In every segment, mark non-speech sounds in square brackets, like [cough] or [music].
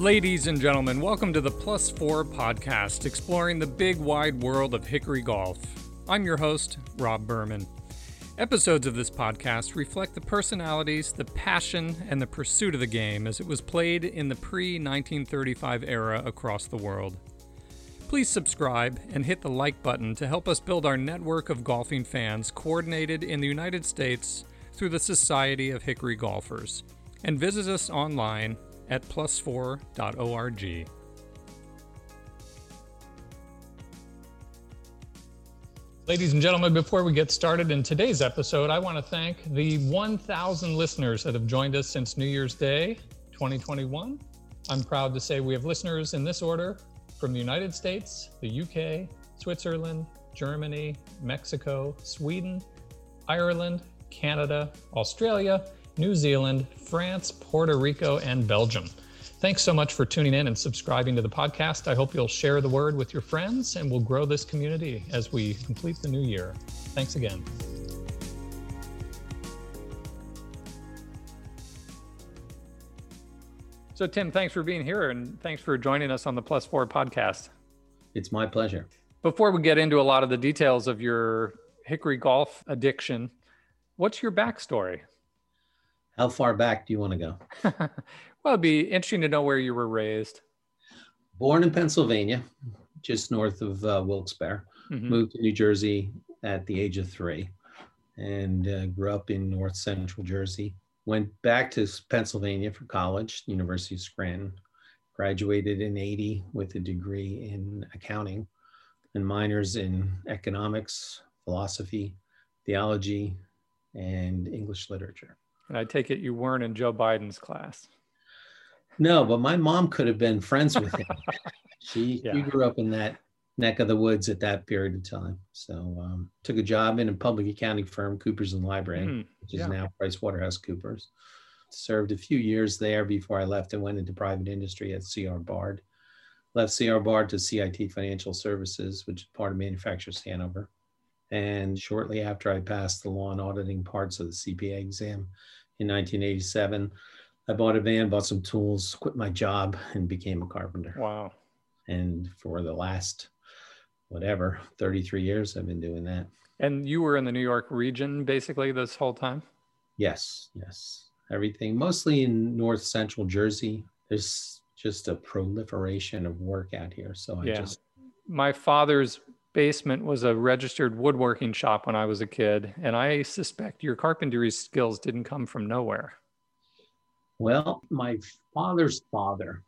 Ladies and gentlemen, welcome to the Plus Four podcast, exploring the big wide world of Hickory Golf. I'm your host, Rob Berman. Episodes of this podcast reflect the personalities, the passion, and the pursuit of the game as it was played in the pre 1935 era across the world. Please subscribe and hit the like button to help us build our network of golfing fans coordinated in the United States through the Society of Hickory Golfers. And visit us online at plus4.org. Ladies and gentlemen, before we get started in today's episode, I want to thank the 1,000 listeners that have joined us since New Year's Day 2021. I'm proud to say we have listeners in this order from the United States, the UK, Switzerland, Germany, Mexico, Sweden, Ireland, Canada, Australia, New Zealand, France, Puerto Rico, and Belgium. Thanks so much for tuning in and subscribing to the podcast. I hope you'll share the word with your friends and we'll grow this community as we complete the new year. Thanks again. So, Tim, thanks for being here and thanks for joining us on the Plus Four podcast. It's my pleasure. Before we get into a lot of the details of your Hickory golf addiction, what's your backstory? How far back do you want to go? [laughs] well, it'd be interesting to know where you were raised. Born in Pennsylvania, just north of uh, Wilkes-Barre. Mm-hmm. Moved to New Jersey at the age of three and uh, grew up in north central Jersey. Went back to Pennsylvania for college, University of Scranton. Graduated in 80 with a degree in accounting and minors in economics, philosophy, theology, and English literature. And I take it you weren't in Joe Biden's class. No, but my mom could have been friends with him. [laughs] she, yeah. grew up in that neck of the woods at that period of time. So um, took a job in a public accounting firm, Coopers and Lybrand, mm, which is yeah. now Price Waterhouse Coopers. Served a few years there before I left and went into private industry at CR Bard. Left CR Bard to CIT Financial Services, which is part of Manufacturers Hanover. And shortly after I passed the law and auditing parts of the CPA exam, in 1987. I bought a van, bought some tools, quit my job, and became a carpenter. Wow. And for the last, whatever, 33 years, I've been doing that. And you were in the New York region basically this whole time? Yes, yes. Everything, mostly in north central Jersey. There's just a proliferation of work out here. So I yeah. just. My father's basement was a registered woodworking shop when I was a kid, and I suspect your carpentry skills didn't come from nowhere. Well, my father's father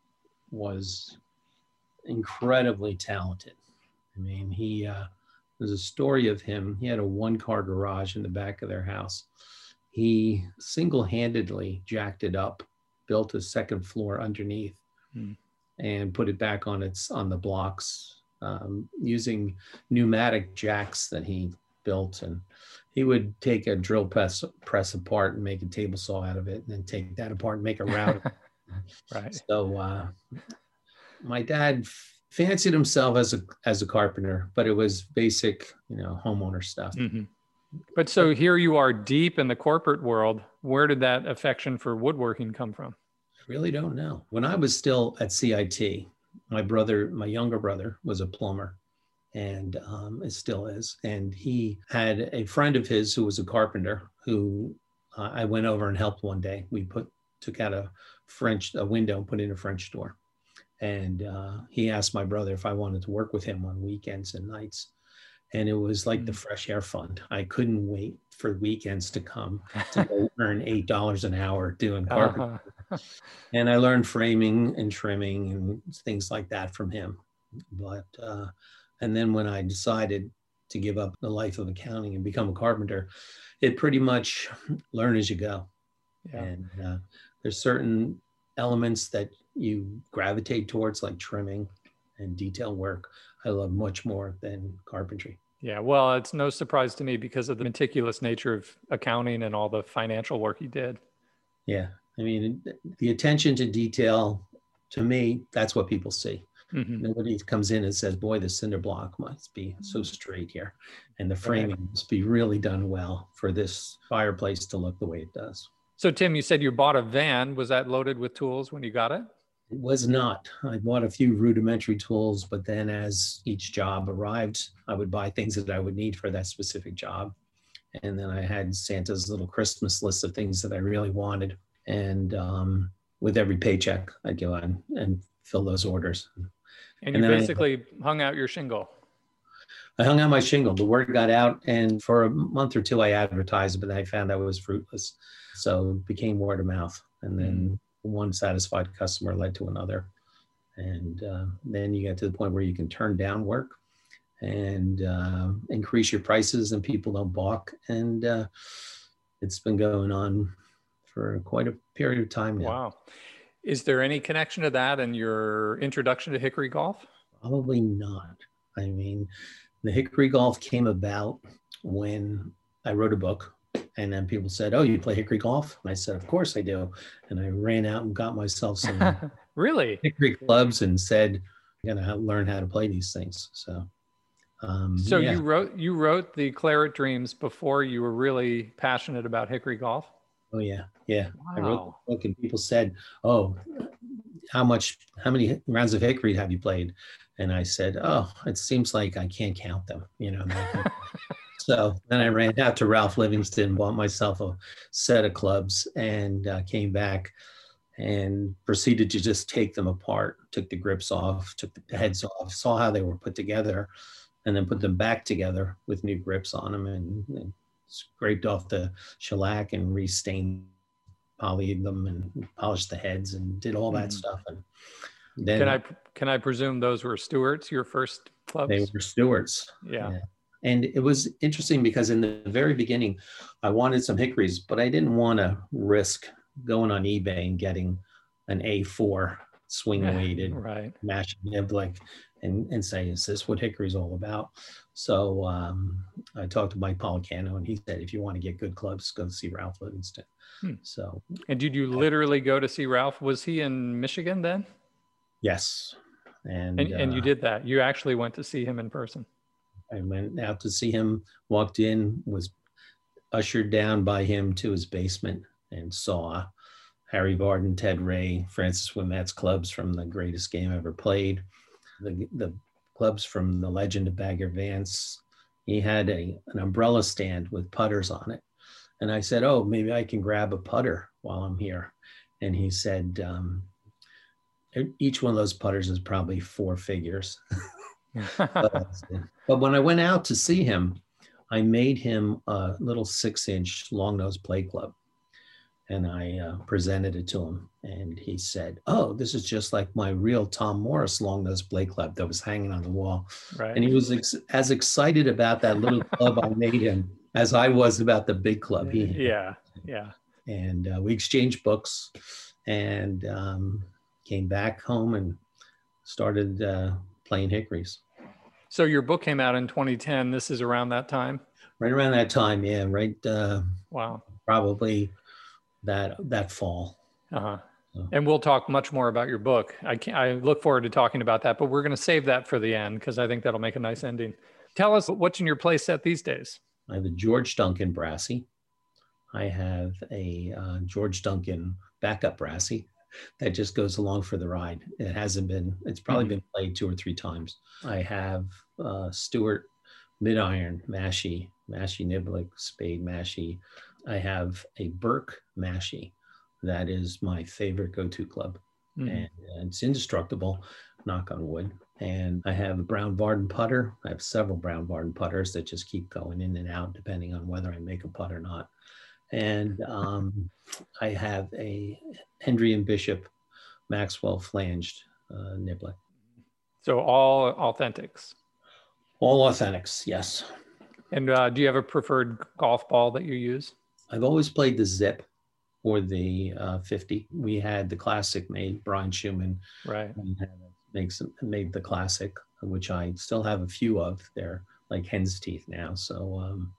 was incredibly talented. I mean, he uh, there's a story of him. He had a one-car garage in the back of their house. He single-handedly jacked it up, built a second floor underneath, hmm. and put it back on its on the blocks um, using pneumatic jacks that he built. And he would take a drill press, press apart and make a table saw out of it, and then take that apart and make a router. [laughs] right. So uh, my dad fancied himself as a as a carpenter, but it was basic, you know, homeowner stuff. Mm-hmm. But so here you are deep in the corporate world. Where did that affection for woodworking come from? I really don't know. When I was still at CIT, my brother, my younger brother, was a plumber and um, it still is. And he had a friend of his who was a carpenter who uh, I went over and helped one day. We put took out a French a window and put in a French door. And uh, he asked my brother if I wanted to work with him on weekends and nights. And it was like mm-hmm. the mm. fresh air fund. I couldn't wait for weekends to come to [laughs] earn eight dollars an hour doing carpentry. Uh-huh. And I learned framing and trimming and things like that from him. But uh, and then when I decided to give up the life of accounting and become a carpenter, it pretty much learn as you go. Yeah. And uh, there's certain elements that you gravitate towards, like trimming and detail work. I love much more than carpentry. Yeah, well, it's no surprise to me because of the meticulous nature of accounting and all the financial work he did. Yeah, I mean, the attention to detail, to me, that's what people see. Mm-hmm. Nobody comes in and says, "Boy, the cinder block must be so mm-hmm. straight here, and the framing must be really done well for this fireplace to look the way it does." So, Tim, you said you bought a van. Was that loaded with tools when you got it? It was not. I bought a few rudimentary tools, but then as each job arrived, I would buy things that I would need for that specific job. And then I had Santa's little Christmas list of things that I really wanted. And um, with every paycheck, I'd go on and fill those orders. And you And I- basically hung out your shingle. I hung out my shingle. The word got out, and for a month or two, I advertised, but I found that was fruitless. So it became word of mouth, and then one satisfied customer led to another, and uh, then you get to the point where you can turn down work and uh, increase your prices, and people don't balk. And uh, it's been going on for quite a period of time now. Wow. Is there any connection to that and your introduction to Hickory Golf? Probably not. I mean, the Hickory Golf came about when I wrote a book, and then people said, "Oh, you play Hickory Golf?" And I said, "Of course I do." And I ran out and got myself some [laughs] really? Hickory clubs and said, "I'm gonna learn how to play these things." So, um, So yeah. you wrote you wrote the Claret Dreams before you were really passionate about Hickory Golf? oh yeah, yeah. I wrote Wow. the book, and people said, "Oh, how much? How many rounds of Hickory have you played?" And I said, "Oh, it seems like I can't count them." You know. I [laughs] so then I ran out to Ralph Livingston, bought myself a set of clubs, and uh, came back and proceeded to just take them apart. Took the grips off, took the heads off, saw how they were put together, and then put them back together with new grips on them, and, and scraped off the shellac and restained, polyed them, and polished the heads, and did all that Mhm. stuff. And then Can I can I presume those were Stewart's, your first clubs? they were Stewarts. yeah. yeah. And it was interesting because in the very beginning, I wanted some hickories, but I didn't want to risk going on eBay and getting an A4 [laughs] swing weighted Right. mash niblick and, and say, is this what hickory's all about? So um, I talked to Mike Policano and he said, if you want to get good clubs, go see Ralph Livingston. Hmm. So And did you literally go to see Ralph? Was he in Michigan then? yes. And, And, and you uh, did that. You actually went to see him in person. I went out to see him, walked in, was ushered down by him to his basement and saw Harry Vardon, Ted Ray, Francis Ouimet's clubs from the greatest game ever played, the, the clubs from the legend of Bagger Vance. He had a, an umbrella stand with putters on it. And I said, Oh, maybe I can grab a putter while I'm here. And he said, um, Each one of those putters is probably four figures [laughs] [laughs] but, but when I went out to see him, I made him a little six inch long nose play club. And I uh, presented it to him. And he said, Oh, this is just like my real Tom Morris long nose play club that was hanging on the wall. right. And he was ex- as excited about that little [laughs] club I made him as I was about the big club he yeah. Yeah. and uh, we exchanged books and um, came back home and started uh, playing hickories So your book came out in 2010. This is around that time. right around that time yeah right uh, Wow. probably that that fall Uh-huh. So- And we'll talk much more about your book. I can I look forward to talking about that, but we're going to save that for the end because I think that'll make a nice ending. Tell us what's in your play set these days. i have a george duncan brassy i have a uh, george duncan backup brassy that just goes along for the ride it hasn't been it's probably Mhm. been played two or three times i have uh, stewart mid-iron mashy mashy niblick spade mashy i have a burke Mashie. that is my favorite go-to club Mhm. and uh, it's indestructible knock on wood and i have a brown vardon putter i have several brown vardon putters that just keep going in and out depending on whether i make a putt or not and um, i have a hendry and bishop maxwell flanged uh, So all authentics. all authentics yes And uh, do you have a preferred golf ball that you use? I've always played the zip or the uh, 50 we had the classic made brian schumann Right. and had- makes made the classic, which I still have a few of. They're like hen's teeth now. So um,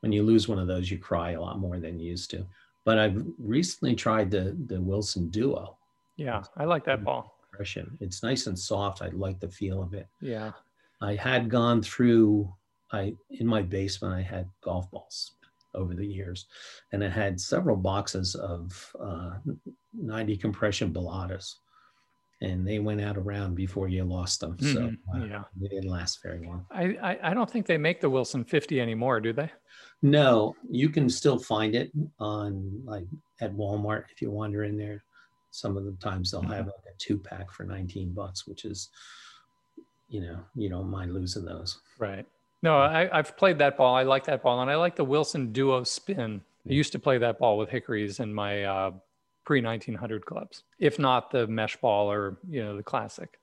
when you lose one of those, you cry a lot more than you used to. But I've recently tried the the Wilson Duo Yeah, I like that ball. impression. It's nice and soft. I like the feel of it. Yeah. I had gone through. I in my basement. I had golf balls over the years, and it had several boxes of uh, 90 compression Balatas. and they went out around before you lost them. So Mhm, uh, yeah. they didn't last very long. I, I I don't think they make the Wilson 50 anymore, do they? No, you can still find it on like at Walmart if you wander in there. Some of the times they'll have like a two pack for 19 bucks, which is, you know, you don't mind losing those. Right. No, I, I've played that ball. I like that ball, and I like the Wilson Duo Spin. I used to play that ball with hickories in my uh, pre 1900 clubs, if not the mesh ball or you know the classic.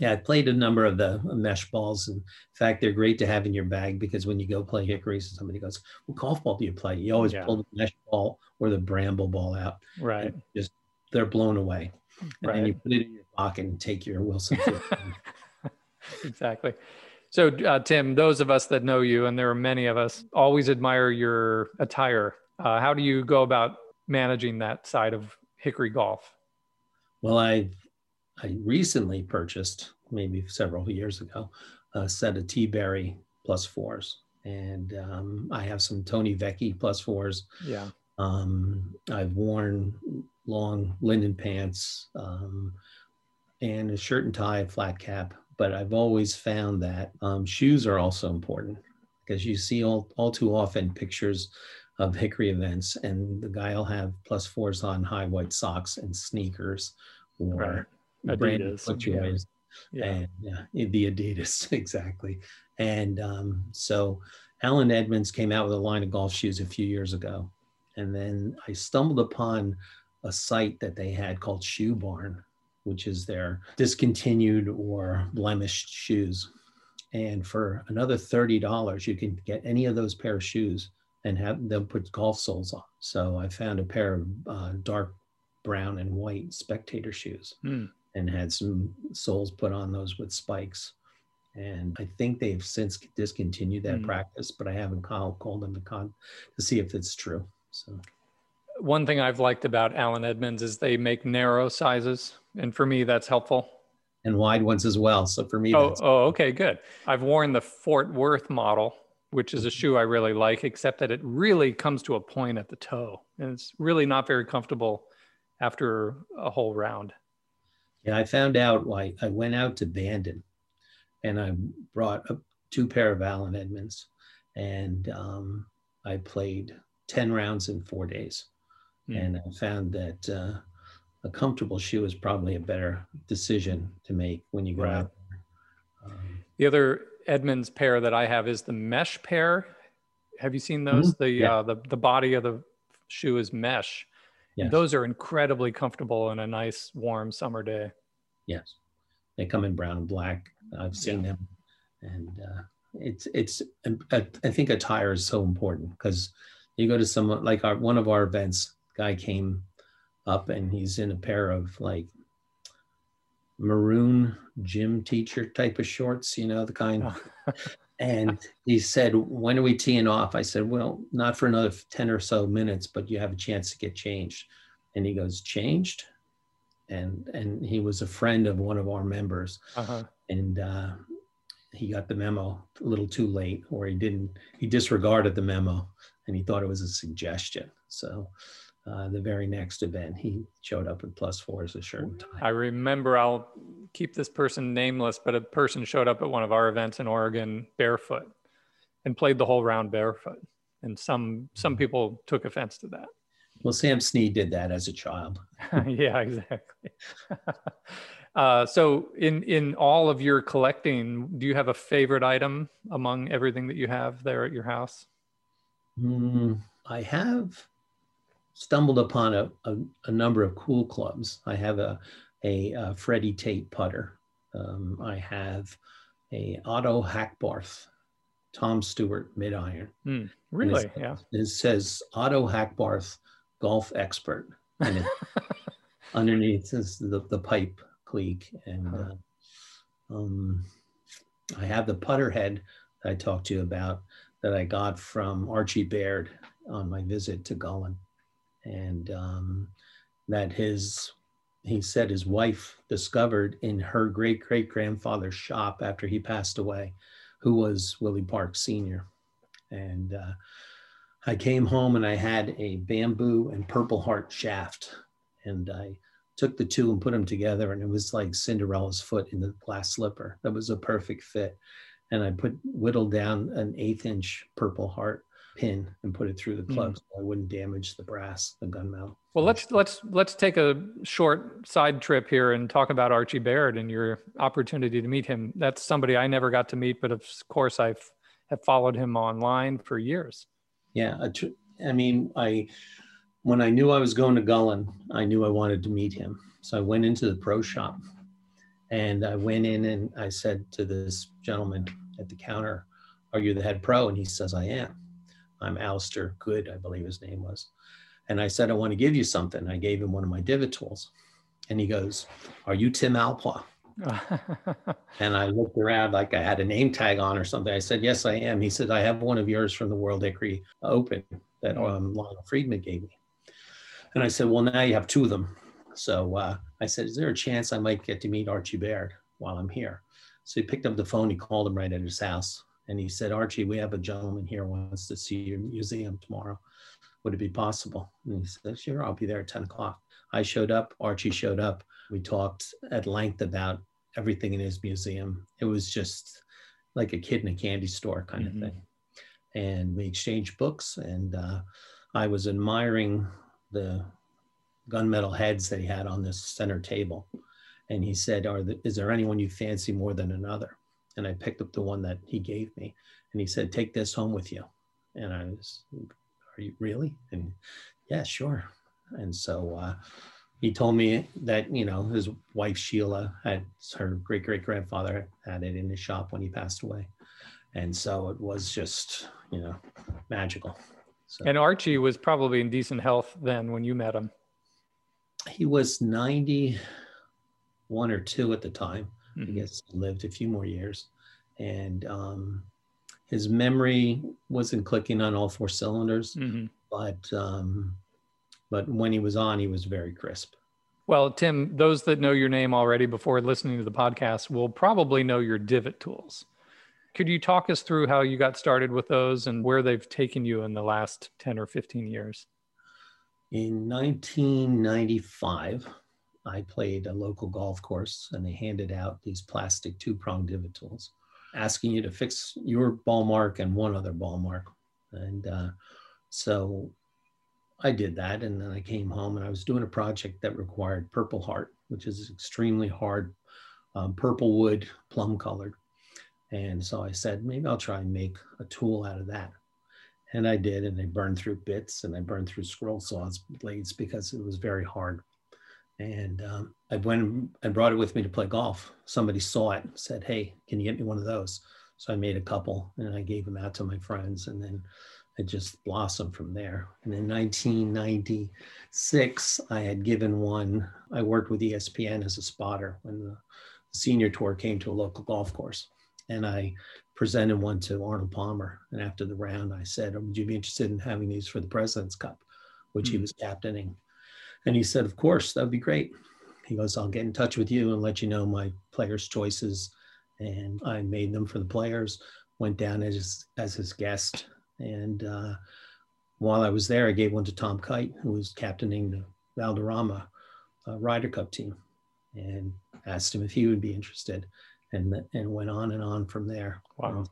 Yeah, I've played a number of the mesh balls. And in fact, they're great to have in your bag because when you go play hickories and somebody goes, What golf ball do you play? You always Yeah. pull the mesh ball or the bramble ball out. Right. Just they're blown away. And then you put it in your pocket and take your Wilson [laughs] exactly. So, uh, Tim, those of us that know you, and there are many of us, always admire your attire. Uh, how do you go about managing that side of hickory golf? Well, I I recently purchased, maybe several years ago, a set of T Berry plus fours. And um, I have some Tony Vecchi plus fours. Yeah. Um, I've worn long linen pants um, and a shirt and tie, flat cap. But I've always found that um, shoes are also important because you see all, all too often pictures of hickory events and the guy will have plus fours on high white socks and sneakers or branded Adidas, FootJoys Yeah. and yeah, the Adidas [laughs] exactly. And um, so Allen Edmonds came out with a line of golf shoes a few years ago, and then I stumbled upon a site that they had called Shoe Bank, which is their discontinued or blemished shoes. And for another thirty dollars, you can get any of those pair of shoes and have them put golf soles on. So I found a pair of uh, dark brown and white spectator shoes Hmm. and had some soles put on those with spikes. And I think they've since discontinued that Hmm. practice, but I haven't called, called them to, con- to see if it's true. So One thing I've liked about Allen Edmonds is they make narrow sizes, and for me, that's helpful. and wide ones as well. So for me, Oh, oh, okay, good. I've worn the Fort Worth model, which is a shoe I really like, except that it really comes to a point at the toe, and it's really not very comfortable after a whole round. yeah, I found out why I went out to Bandon and I brought a, two pair of Allen Edmonds and um, I played 10 rounds in four days. Hmm. And I found that uh, a comfortable shoe is probably a better decision to make when you go Right. out there. Um, The other Edmonds pair that I have is the mesh pair. Have you seen those? The Yeah. uh, the the body of the shoe is mesh. Yes. Those are incredibly comfortable on a nice warm summer day. Yes, they come in brown and black. I've seen them, and uh, it's it's. I, I think attire is so important because you go to someone like our one of our events. Guy came up and he's in a pair of like maroon gym teacher type of shorts, you know the kind. [laughs] And he said, "When are we teeing off?" I said, "Well, not for another ten or so minutes, but you have a chance to get changed." And he goes, "Changed?" And and he was a friend of one of our members, Uh-huh. and uh, he got the memo a little too late, or he didn't. He disregarded the memo, and he thought it was a suggestion. So. Uh, the very next event, he showed up with plus four as a shirt and tie. I remember I'll keep this person nameless, but a person showed up at one of our events in Oregon barefoot and played the whole round barefoot. And some some people took offense to that. Well, Sam Snead did that as a child. [laughs] yeah, exactly. [laughs] uh, so in in all of your collecting, do you have a favorite item among everything that you have there at your house? Mm, I have stumbled upon a, a, a number of cool clubs. I have a, a, uh Freddie Tait putter. Um, I have a Otto Hackbarth, Tom Stewart mid iron. Really? Yeah. It says Otto Hackbarth golf expert. And it, [laughs] underneath is the, the pipe cleek. And Huh. uh, um, I have the putter head that I talked to you about that I got from Archie Baird on my visit to Gullane. And um, that his, he said his wife discovered in her great great grandfather's shop after he passed away, who was Willie Park Sr. And uh, I came home and I had a bamboo and purple heart shaft. And I took the two and put them together, and it was like Cinderella's foot in the glass slipper. That was a perfect fit. And I put whittled down an eighth inch purple heart pin and put it through the plug mm. so I wouldn't damage the brass, the gunmetal. Well, let's let's let's take a short side trip here and talk about Archie Baird and your opportunity to meet him. That's somebody I never got to meet, but of course I've have followed him online for years. Yeah, I mean, I when I knew I was going to Gullane, I knew I wanted to meet him. So I went into the pro shop and I went in and I said to this gentleman at the counter, Are you the head pro? And he says, I am. I'm Alistair Good, I believe his name was. And I said, I want to give you something. I gave him one of my divot tools. And he goes, Are you Tim Alpaugh? and I looked around like I had a name tag on or something. I said, Yes, I am. He said, I have one of yours from the World Hickory Open that um, Lionel Freedman gave me. And I said, Well, now you have two of them. So uh, I said, Is there a chance I might get to meet Archie Baird while I'm here? So he picked up the phone, he called him right at his house. And he said, Archie, we have a gentleman here wants to see your museum tomorrow. Would it be possible? And he said, Sure, I'll be there at 10 o'clock. I showed up, Archie showed up. We talked at length about everything in his museum. It was just like a kid in a candy store kind mm-hmm. of thing. And we exchanged books, and uh, I was admiring the gunmetal heads that he had on this center table. And he said, Are the, Is there anyone you fancy more than another? And I picked up the one that he gave me. And he said, Take this home with you. And I was, Are you really? And yeah, sure. And so uh, he told me that, you know, his wife Sheila had her great great grandfather had it in his shop when he passed away. And so it was just, you know, magical. So, and Archie was probably in decent health then when you met him. He was 91 or two at the time. Mm-hmm. I guess he lived a few more years. And um, his memory wasn't clicking on all four cylinders, mm-hmm. but um, but when he was on, he was very crisp. Well, Tim, those that know your name already before listening to the podcast will probably know your divot tools. Could you talk us through how you got started with those and where they've taken you in the last 10 or 15 years? In 1995, I played a local golf course and they handed out these plastic two prong divot tools, asking you to fix your ball mark and one other ball mark. And uh, so I did that. And then I came home and I was doing a project that required purple heart, which is extremely hard, um, purple wood, plum colored. And so I said, maybe I'll try and make a tool out of that. And I did, and I burned through bits and I burned through scroll saws blades because it was very hard. And um, I went and brought it with me to play golf. Somebody saw it, said, "Hey, can you get me one of those?" So I made a couple, and I gave them out to my friends, and then it just blossomed from there. And in 1996, I had given one. I worked with ESPN as a spotter when the senior tour came to a local golf course, and I presented one to Arnold Palmer. And after the round, I said, "Would you be interested in having these for the President's Cup?" Which mm-hmm. he hmm. was captaining and he said, Of course, that would be great. He goes, I'll get in touch with you and let you know my players' choices. And I made them for the players, went down as, as his guest. And uh, while I was there, I gave one to Tom Kite, who was captaining the Valderrama uh, Ryder Cup team, and asked him if he would be interested. And, and went on and on from there. Wow.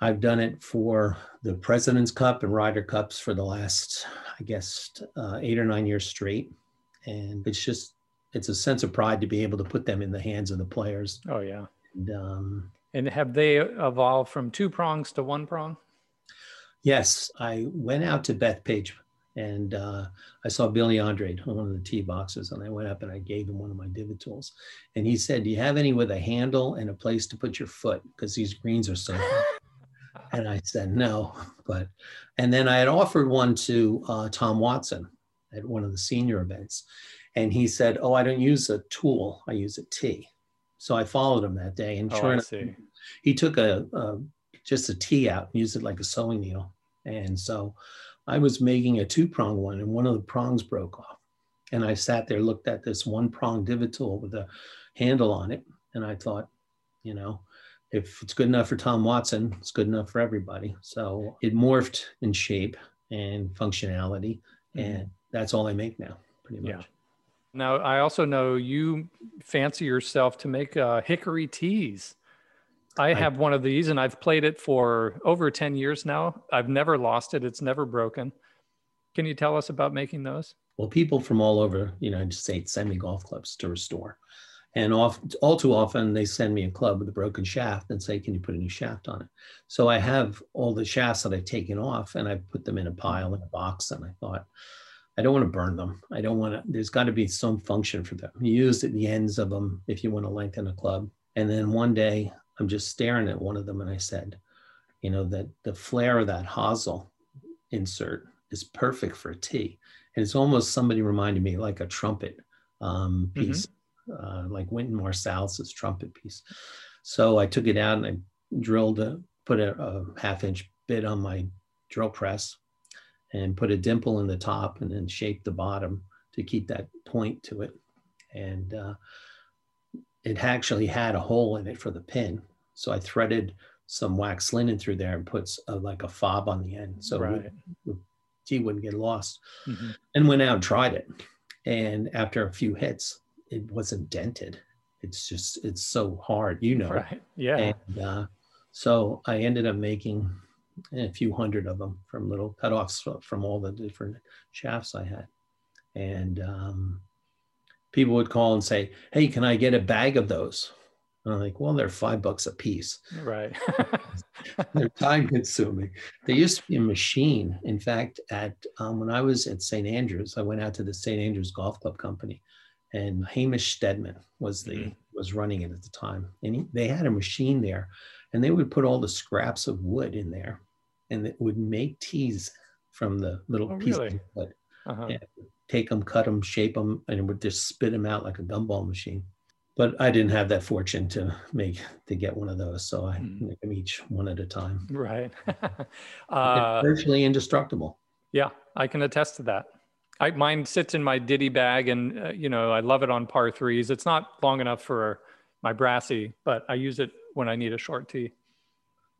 I've done it for the President's Cup and Ryder Cups for the last, I guess, uh, eight or nine years straight. And it's just, it's a sense of pride to be able to put them in the hands of the players. Oh, yeah. And, um, and have they evolved from two prongs to one prong? Yes. I went out to Bethpage and uh, I saw Billy Andrade on one of the tee boxes, and I went up and I gave him one of my divot tools, and he said, "Do you have any with a handle and a place to put your foot? Because these greens are so." And I said no, but and then I had offered one to uh, Tom Watson at one of the senior events, and he said, "Oh, I don't use a tool; I use a tee." So I followed him that day, and oh, sure enough, he took a, a just a T out and used it like a sewing needle, and so I was making a two prong one and one of the prongs broke off. And I sat there, looked at this one prong divot tool with a handle on it. And I thought, you know, if it's good enough for Tom Watson, it's good enough for everybody. So it morphed in shape and functionality. Mm-hmm. And that's all I make now, pretty much. Yeah. Now, I also know you fancy yourself to make uh, hickory tees. I have one of these and I've played it for over 10 years now. I've never lost it, it's never broken. Can you tell us about making those? Well, people from all over the United States send me golf clubs to restore. And off, all too often, they send me a club with a broken shaft and say, Can you put a new shaft on it? So I have all the shafts that I've taken off and I put them in a pile in a box. And I thought, I don't want to burn them. I don't want to, there's got to be some function for them. You use at the ends of them if you want to lengthen a club. And then one day I'm just staring at one of them and I said, you know, that the flare of that hosel insert is perfect for a tee. And it's almost somebody reminded me like a trumpet um, mm-hmm. piece, mm-hmm. Uh, like Wynton Marsalis's trumpet piece. So I took it out and I drilled, a, put a, a half inch bit on my drill press and put a dimple in the top and then shaped the bottom to keep that point to it. And uh, it actually had a hole in it for the pin. So I threaded some wax linen through there and puts a, like a fob on the end. So right. the tee wouldn't get lost. Mm-hmm. And went out and tried it. And after a few hits, it wasn't dented. It's just, it's so hard, you know. Right. Yeah. And uh, so I ended up making a few hundred of them from little cutoffs from all the different shafts I had. And um, people would call and say, Hey, can I get a bag of those? And I'm like, well, they're five bucks a piece. Right. [laughs] they're time consuming. There used to be a machine. In fact, at um, when I was at St. Andrews, I went out to the St. Andrews Golf Club Company, and Hamish Stedman was the mm-hmm. was running it at the time. And he, they had a machine there, and they would put all the scraps of wood in there and it would make tees from the little oh, pieces really? of wood. Uh-huh. take them, cut them, shape them, and it would just spit them out like a gumball machine. But I didn't have that fortune to make to get one of those, so I mm. make them each one at a time. Right. [laughs] uh, virtually indestructible. Yeah, I can attest to that. I, mine sits in my ditty bag, and uh, you know I love it on par threes. It's not long enough for my brassy, but I use it when I need a short tee.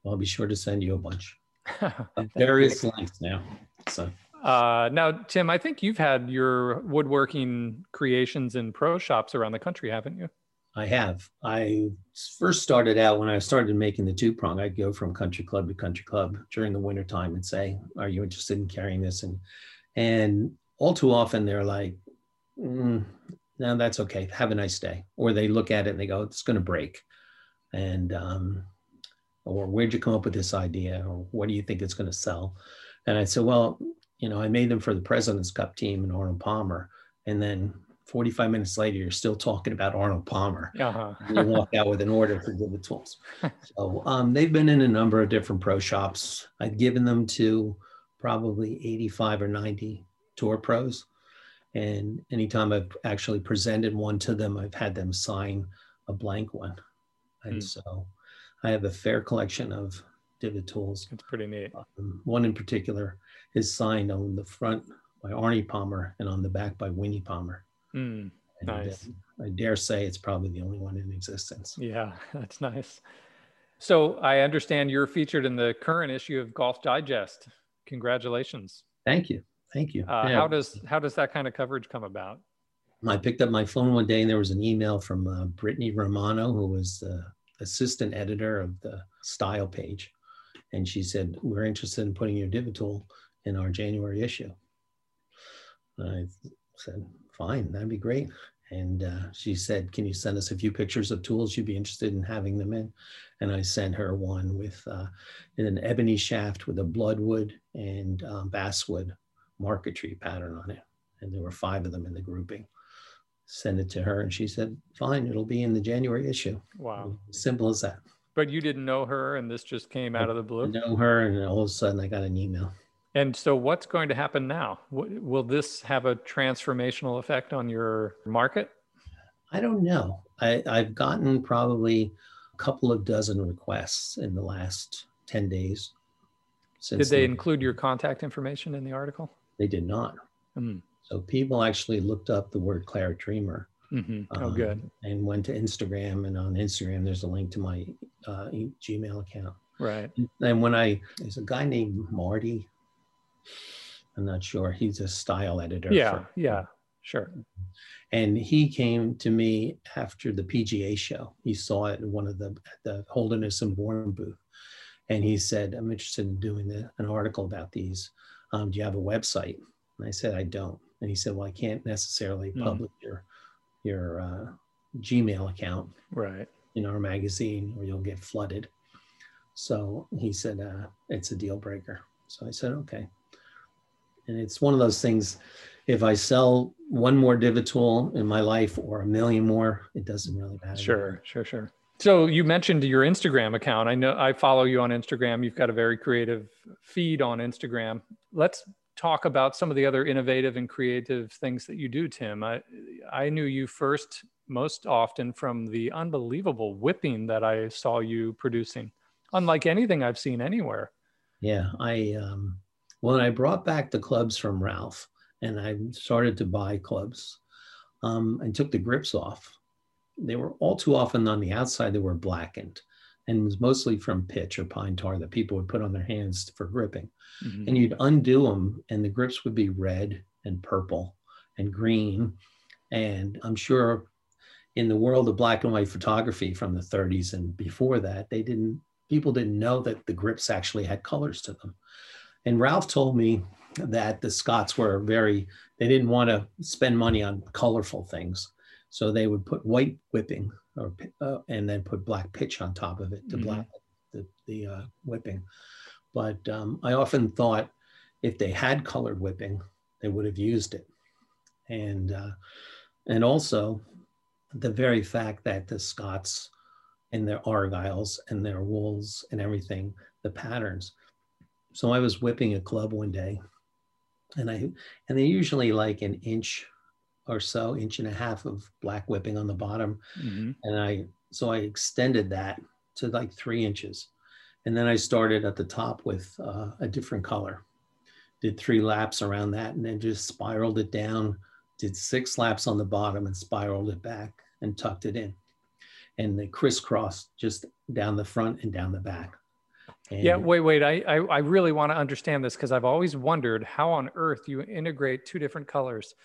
I'll be sure to send you a bunch. [laughs] various lengths now. So uh, now, Tim, I think you've had your woodworking creations in pro shops around the country, haven't you? I have. I first started out when I started making the two prong. I'd go from country club to country club during the winter time and say, "Are you interested in carrying this?" And and all too often they're like, mm, "No, that's okay. Have a nice day." Or they look at it and they go, "It's going to break," and um, or where'd you come up with this idea? Or what do you think it's going to sell? And i said well you know i made them for the president's cup team and arnold palmer. And then 45 minutes later you're still talking about arnold palmer. Uh-huh. you walk out with an order for the tools. [laughs] So um, they've been in a number of different pro shops. I've given them to probably 85 or 90 tour pros and anytime i've actually presented one to them i've had them sign a blank one and mm. so I have a fair collection of divot tools. It's pretty neat. Um, one in particular is signed on the front by Arnie Palmer and on the back by Winnie Palmer. Mm, nice. I dare say it's probably the only one in existence. Yeah, [laughs] that's nice. So I understand you're featured in the current issue of Golf Digest. Congratulations. Thank you. Thank you. Uh, yeah. How does how does that kind of coverage come about? I picked up my phone one day and there was an email from uh, Brittany Romano, who was the assistant editor of the style page. And she said, We're interested in putting your divot tool in our January issue. And I said, Fine, that'd be great. And uh, she said, Can you send us a few pictures of tools you'd be interested in having them in? And I sent her one with uh, an ebony shaft with a bloodwood and um, basswood marquetry pattern on it. And there were five of them in the grouping. Send it to her and she said fine it'll be in the january issue. Wow. Simple as that. But you didn't know her and this just came out of the blue? Know her and all of a sudden i got an email. And so what's going to happen now? Will this have a transformational effect on your market? I don't know. I, i've gotten probably a couple of dozen requests in the last 10 days did they the, include your contact information in the article they did not mm. So people actually looked up the word Claret Dreamer. Mm-hmm. Oh, um, good. And went to Instagram, and on Instagram, there's a link to my uh, Gmail account. Right. And when I, there's a guy named Marty. I'm not sure. He's a style editor. Yeah. For, yeah. Sure. And he came to me after the PGA show. He saw it in one of the at the Holderness and Bourne booth, and he said, "I'm interested in doing the, an article about these. Um, do you have a website?" And I said, "I don't." And he said, "Well, I can't necessarily Mm. publish your your uh, Gmail account Right. in our magazine, or you'll get flooded." So he said, uh, "It's a deal breaker." So I said, "Okay." And it's one of those things. If I sell one more Divot tool in my life or a million more, it doesn't really matter. Sure, sure, sure. So you mentioned your Instagram account. I know I follow you on Instagram. You've got a very creative feed on Instagram. Let's talk about some of the other innovative and creative things that you do, Tim. I I knew you first most often from the unbelievable whipping that I saw you producing. Unlike anything I've seen anywhere. Yeah, I um, when I brought back the clubs from Ralph and I started to buy clubs um, and took the grips off, they were all too often on the outside they were blackened, and it was mostly from pitch or pine tar that people would put on their hands for gripping. Mhm. And you'd undo them, and the grips would be red and purple and green. And I'm sure in the world of black and white photography from the 30s and before that, they didn't people didn't know that the grips actually had colors to them. And Ralph told me that the Scots were very, they didn't want to spend money on colorful things. So they would put white whipping or, uh, and then put black pitch on top of it to Mhm. black the, the uh, whipping. But um, I often thought if they had colored whipping, they would have used it. And, uh, and also the very fact that the Scots and their argyles and their wools and everything, the patterns. So I was whipping a club one day, and I and they're usually like an inch or so, inch and a half of black whipping on the bottom, Mhm. and I so I extended that to like three inches, and then I started at the top with uh, a different color. Did three laps around that, and then just spiraled it down. Did six laps on the bottom and spiraled it back and tucked it in and they crisscrossed just down the front and down the back. And Yeah, wait, wait. I, I, I really want to understand this because I've always wondered how on earth you integrate two different colors.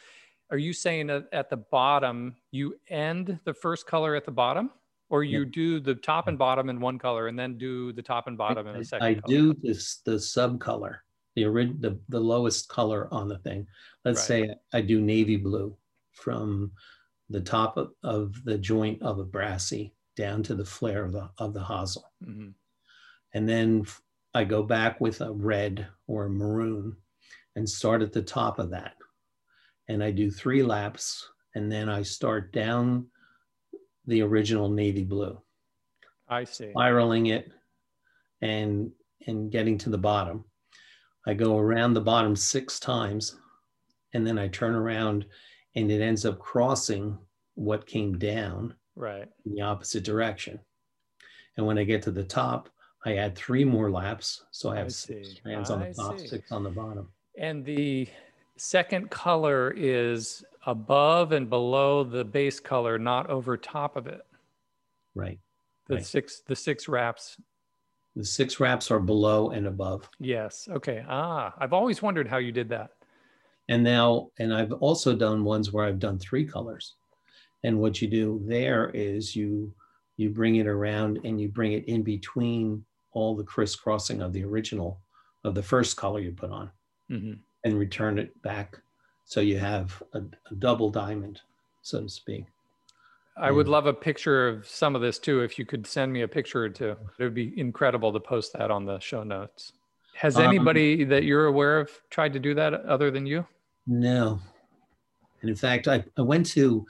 Are you saying that at the bottom you end the first color at the bottom, or you do the top and bottom in one color and then do the top and bottom in a second? I color? do this the sub color, the the the lowest color on the thing. Let's Right. say I do navy blue from the top of, of the joint of a brassy down to the flare of the of the hosel. Mhm. and then i go back with a red or a maroon and start at the top of that. And I do three laps and then I start down the original navy blue, I see. spiraling it and and getting to the bottom. I go around the bottom six times and then I turn around and it ends up crossing what came down Right. in the opposite direction. And when I get to the top, I add three more laps. So I I have six see. strands on the top, see. six on the bottom. And the second color is above and below the base color, not over top of it. Right. The Right. six the six wraps. The six wraps are below and above. Yes. Okay. Ah, I've always wondered how you did that. And now, and I've also done ones where I've done three colors. And what you do there is you you bring it around and you bring it in between all the crisscrossing of the original of the first color you put on Mhm. And return it back. So you have a, a double diamond, so to speak. I would love a picture of some of this too. If you could send me a picture or two, it would be incredible to post that on the show notes. Has Um, anybody that you're aware of tried to do that other than you? No. And in fact, I, I went to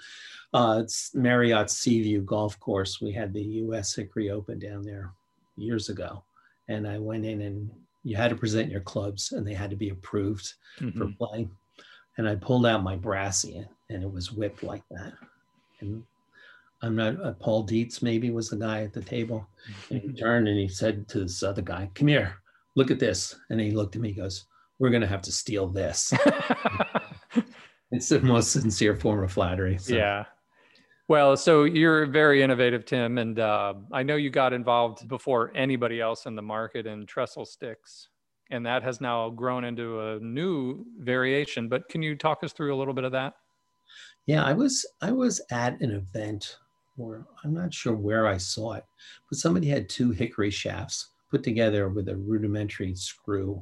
uh, Marriott Seaview Golf Course. We had the US Hickory Open down there years ago. And I went in and you had to present your clubs and they had to be approved for Mhm. play. And I pulled out my brassy and it was whipped like that. And I'm not, uh, Paul Dietz maybe was the guy at the table. And he [laughs] turned and he said to this other guy, Come here, look at this. And he looked at me, he goes, We're going to have to steal this. [laughs] it's the most sincere form of flattery. So, Yeah. Well, so you're very innovative, Tim, and uh, I know you got involved before anybody else in the market in trestle sticks, and that has now grown into a new variation. But can you talk us through a little bit of that? Yeah, I was I was at an event where I'm not sure where I saw it, but somebody had two hickory shafts put together with a rudimentary screw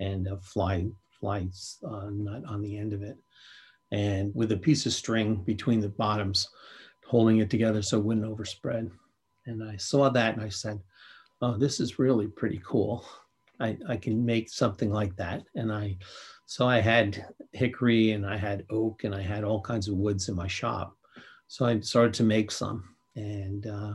and a fly fly uh, nut on the end of it, and with a piece of string between the bottoms, holding it together so it wouldn't overspread. And I saw that and I said, "Oh, this is really pretty cool. I, I can make something like that." And I so I had hickory and I had oak and I had all kinds of woods in my shop. So I started to make some. And uh,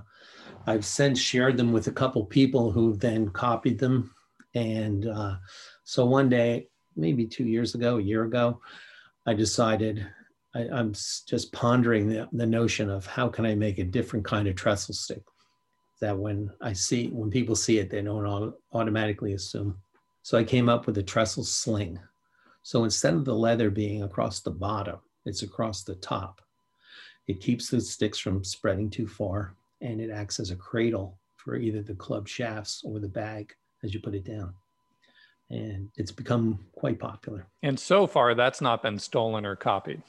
I've since shared them with a couple people who then copied them. And uh, so one day, maybe two years ago, a year ago, I decided I, am just pondering the, the notion of how can I make a different kind of trestle stick that when I see, when people see it, they don't automatically assume. So I came up with a trestle sling. So instead of the leather being across the bottom, it's across the top. It keeps the sticks from spreading too far and it acts as a cradle for either the club shafts or the bag as you put it down. And it's become quite popular. And so far, that's not been stolen or copied.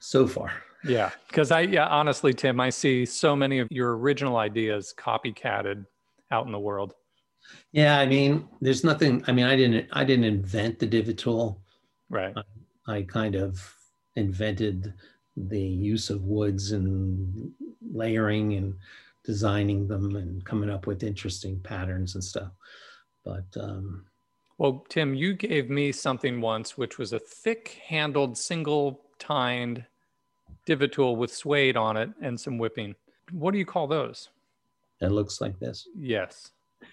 So far. Yeah. Because I, yeah, honestly, Tim, I see so many of your original ideas copycatted out in the world. Yeah, I mean, there's nothing. I mean, I didn't. I didn't invent the divot tool. Right. I, I kind of invented the use of woods and layering and designing them and coming up with interesting patterns and stuff. But um, well, Tim, you gave me something once, which was a thick-handled, single-tined divot tool with suede on it and some whipping. What do you call those? It looks like this. Yes.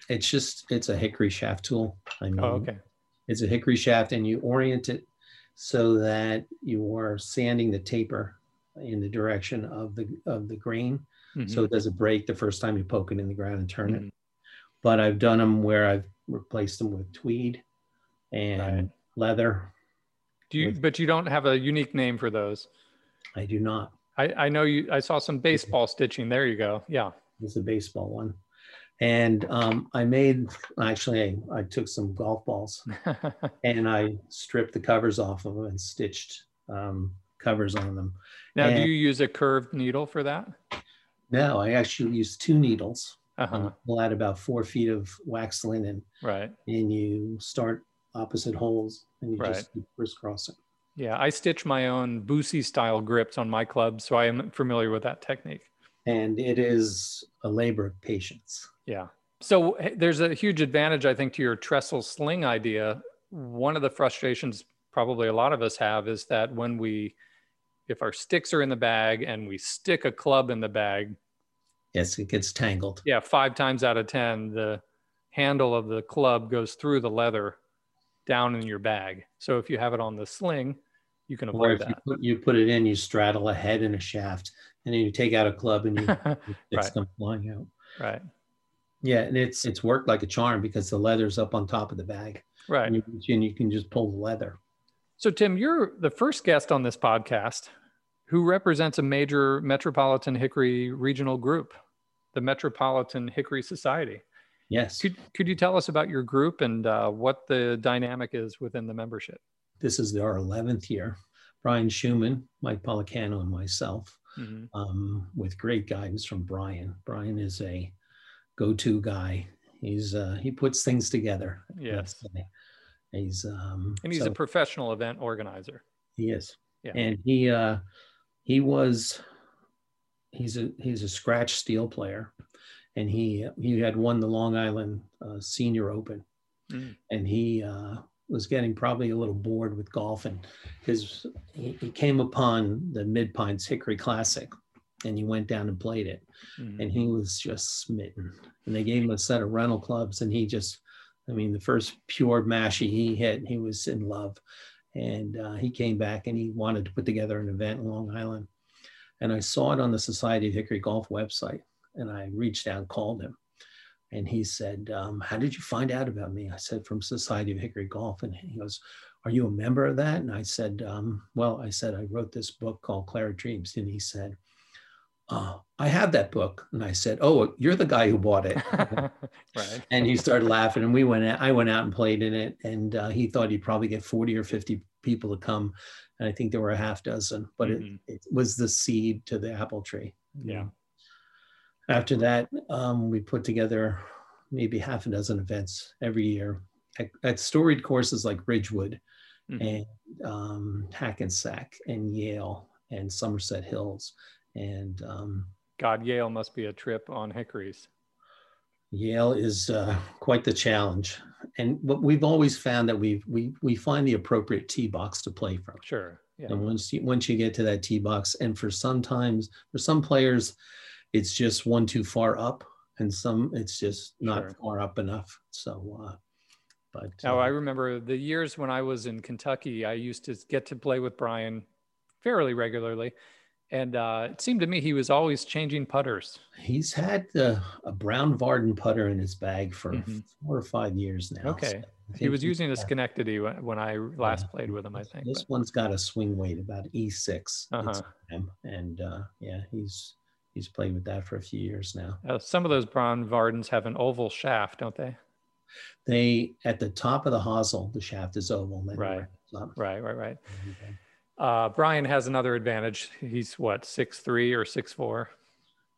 It's just it's a hickory shaft tool. I mean, oh, okay. It's a hickory shaft, and you orient it so that you are sanding the taper in the direction of the of the grain, mm-hmm. so it doesn't break the first time you poke it in the ground and turn mm-hmm. it. But I've done them where I've replaced them with tweed and right. leather. Do you? With, but you don't have a unique name for those. I do not. I, I know you. I saw some baseball stitching. There you go. Yeah. This is a baseball one. And um, I made, actually, I, I took some golf balls [laughs] and I stripped the covers off of them and stitched um, covers on them. Now, and do you use a curved needle for that? No, I actually use two needles. Uh-huh. Pull out about four feet of wax linen. Right. And you start opposite holes and you right. just crisscross it. Yeah, I stitch my own Boosie style grips on my club, so I am familiar with that technique. And it is a labor of patience. Yeah. So there's a huge advantage, I think, to your trestle sling idea. One of the frustrations probably a lot of us have is that when we, if our sticks are in the bag and we stick a club in the bag, yes, it gets tangled. Yeah, five times out of 10, the handle of the club goes through the leather down in your bag. So if you have it on the sling, you can avoid or if that. You put, you put it in, you straddle a head and a shaft, and then you take out a club and you, [laughs] right. come flying out. Right. Yeah, and it's it's worked like a charm because the leather's up on top of the bag. Right. And you, and you can just pull the leather. So Tim, you're the first guest on this podcast who represents a major metropolitan hickory regional group, the Metropolitan Hickory Society. Yes. Could, could you tell us about your group and uh, what the dynamic is within the membership? This is our 11th year. Brian Schumann, Mike Policano, and myself, mm-hmm. um, with great guidance from Brian. Brian is a go-to guy. He's uh, he puts things together. Yes. He's um, and he's so, a professional event organizer. He is. Yeah. And he uh, he was he's a he's a scratch steel player, and he he had won the Long Island uh, Senior Open, mm. and he uh, was getting probably a little bored with golf, and his he, he came upon the Mid Pines Hickory Classic, and he went down and played it. Mm-hmm. and he was just smitten. And they gave him a set of rental clubs and he just i mean the first pure mashie he hit he was in love. And uh, he came back and he wanted to put together an event in long island. And i saw it on the society of hickory golf website and i reached out and called him and he said um, how did you find out about me i said from society of hickory golf and he goes are you a member of that and i said um, well i said i wrote this book called claret dreams and he said oh, I have that book. And I said, Oh, you're the guy who bought it. [laughs] right. and he started laughing. And we went out, I went out and played in it. And uh, he thought he'd probably get 40 or 50 people to come. And I think there were a half dozen, but Mhm. it, it was the seed to the apple tree. Yeah. After that, um, we put together maybe half a dozen events every year at, at storied courses like Ridgewood Mhm. and um, Hackensack and Yale and Somerset Hills. And um, God, Yale must be a trip on hickories. Yale is uh, quite the challenge. And what we've always found that we we we find the appropriate tee box to play from. Sure. Yeah. And once you once you get to that tee box, and for sometimes for some players, it's just one too far up, and some it's just not Sure. far up enough. So, uh, but Now, uh, I remember the years when I was in Kentucky, I used to get to play with Brian fairly regularly. And uh, it seemed to me he was always changing putters. he's had uh, a brown Vardon putter in his bag for Mhm. four or five years now. Okay. So He was using a Schenectady when when I last Yeah. played with him, I think. This but- one's got a swing weight about E6. Uh-huh. It's. And uh, yeah, he's he's played with that for a few years now. Uh, some of those Braun Vardons have an oval shaft, don't they? They at the top of the hosel, the shaft is oval. and then it Right. Right, right, right. And, uh, Brian has another advantage. He's what, six three or six four?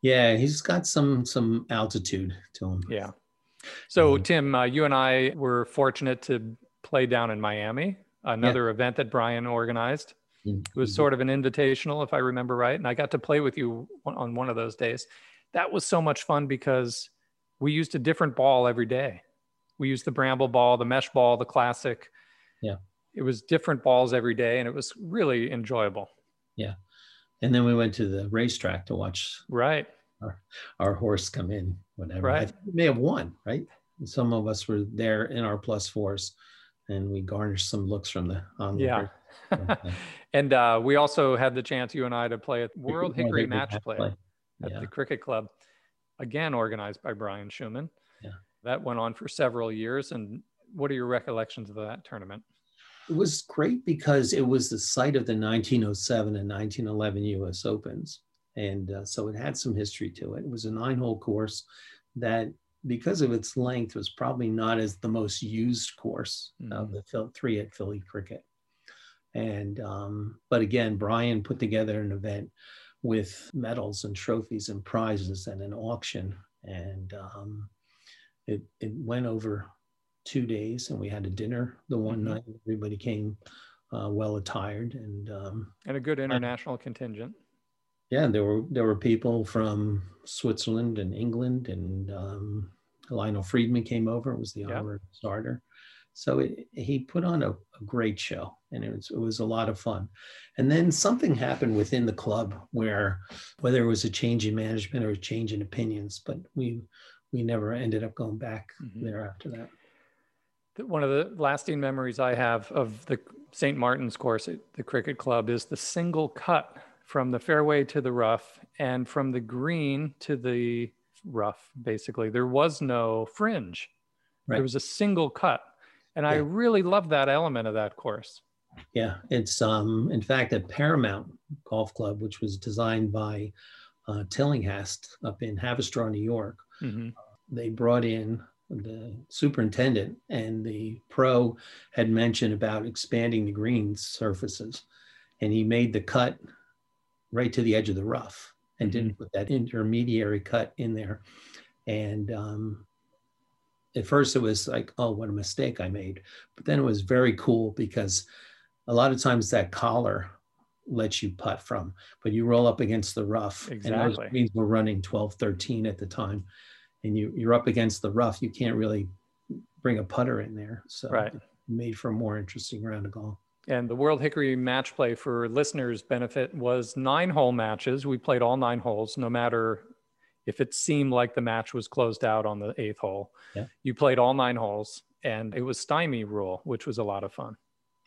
Yeah, he's got some some altitude to him. Yeah. So, Mhm. Tim, uh, you and I were fortunate to play down in Miami, another event that Brian organized. Mm, It was sort of an invitational, if I remember right. And I got to play with you on- on one of those days. That was so much fun because we used a different ball every day. We used the bramble ball, the mesh ball, the classic. Yeah. It was different balls every day, and it was really enjoyable. Yeah. And then we went to the racetrack to watch Right. our horse come in, whatever. I Right. think we may have won, right? Some of us were there in our plus fours, and we garnished some looks from the Yeah. Onlooker. [laughs] and uh, we also had the chance, you and I, to play at World Hickory Match Play Play. at Yeah. the Cricket Club, again organized by Brian Schumann. Yeah. That went on for several years. And what are your recollections of that tournament? It was great because it was the site of the 1907 and 1911 US Opens. And uh, so it had some history to it. It was a nine hole course that, because of its length, was probably not as the most used course of Mhm. the Phil- three at Philly Cricket. And, um, but again, Brian put together an event with medals and trophies and prizes and an auction. And um, it, it went over two days and we had a dinner the one Mhm. night. Everybody came uh, well attired. And um, And a good international contingent. yeah, there were, there were people from Switzerland and England and um, Lionel Freedman came over, It was the honorary starter. So it, he put on a, a great show and it was, it was a lot of fun. And then something happened within the club where whether it was a change in management or a change in opinions, but we we never ended up going back Mhm. there after that. One of the lasting memories I have of the St. Martin's course at the cricket club is the single cut from the fairway to the rough and from the green to the rough, basically. There was no fringe. Right. There was a single cut. And I really love that element of that course. Yeah, it's um in fact at Paramount Golf Club, which was designed by uh, Tillinghast up in Haverstraw, New York. Mhm. They brought in the superintendent and the pro had mentioned about expanding the green surfaces, and he made the cut right to the edge of the rough and didn't put that intermediary cut in there. And um, at first it was like, oh, what a mistake I made. But then it was very cool because a lot of times that collar lets you putt from, but you roll up against the rough. And Exactly. those greens were running 12, 13 at the time. And you, you're up against the rough. You can't really bring a putter in there. So Right. made for a more interesting round of golf. And the World Hickory match play for listeners' benefit was nine hole matches. We played all nine holes, no matter if it seemed like the match was closed out on the eighth hole. Yeah. You played all nine holes, and it was stymie rule, which was a lot of fun.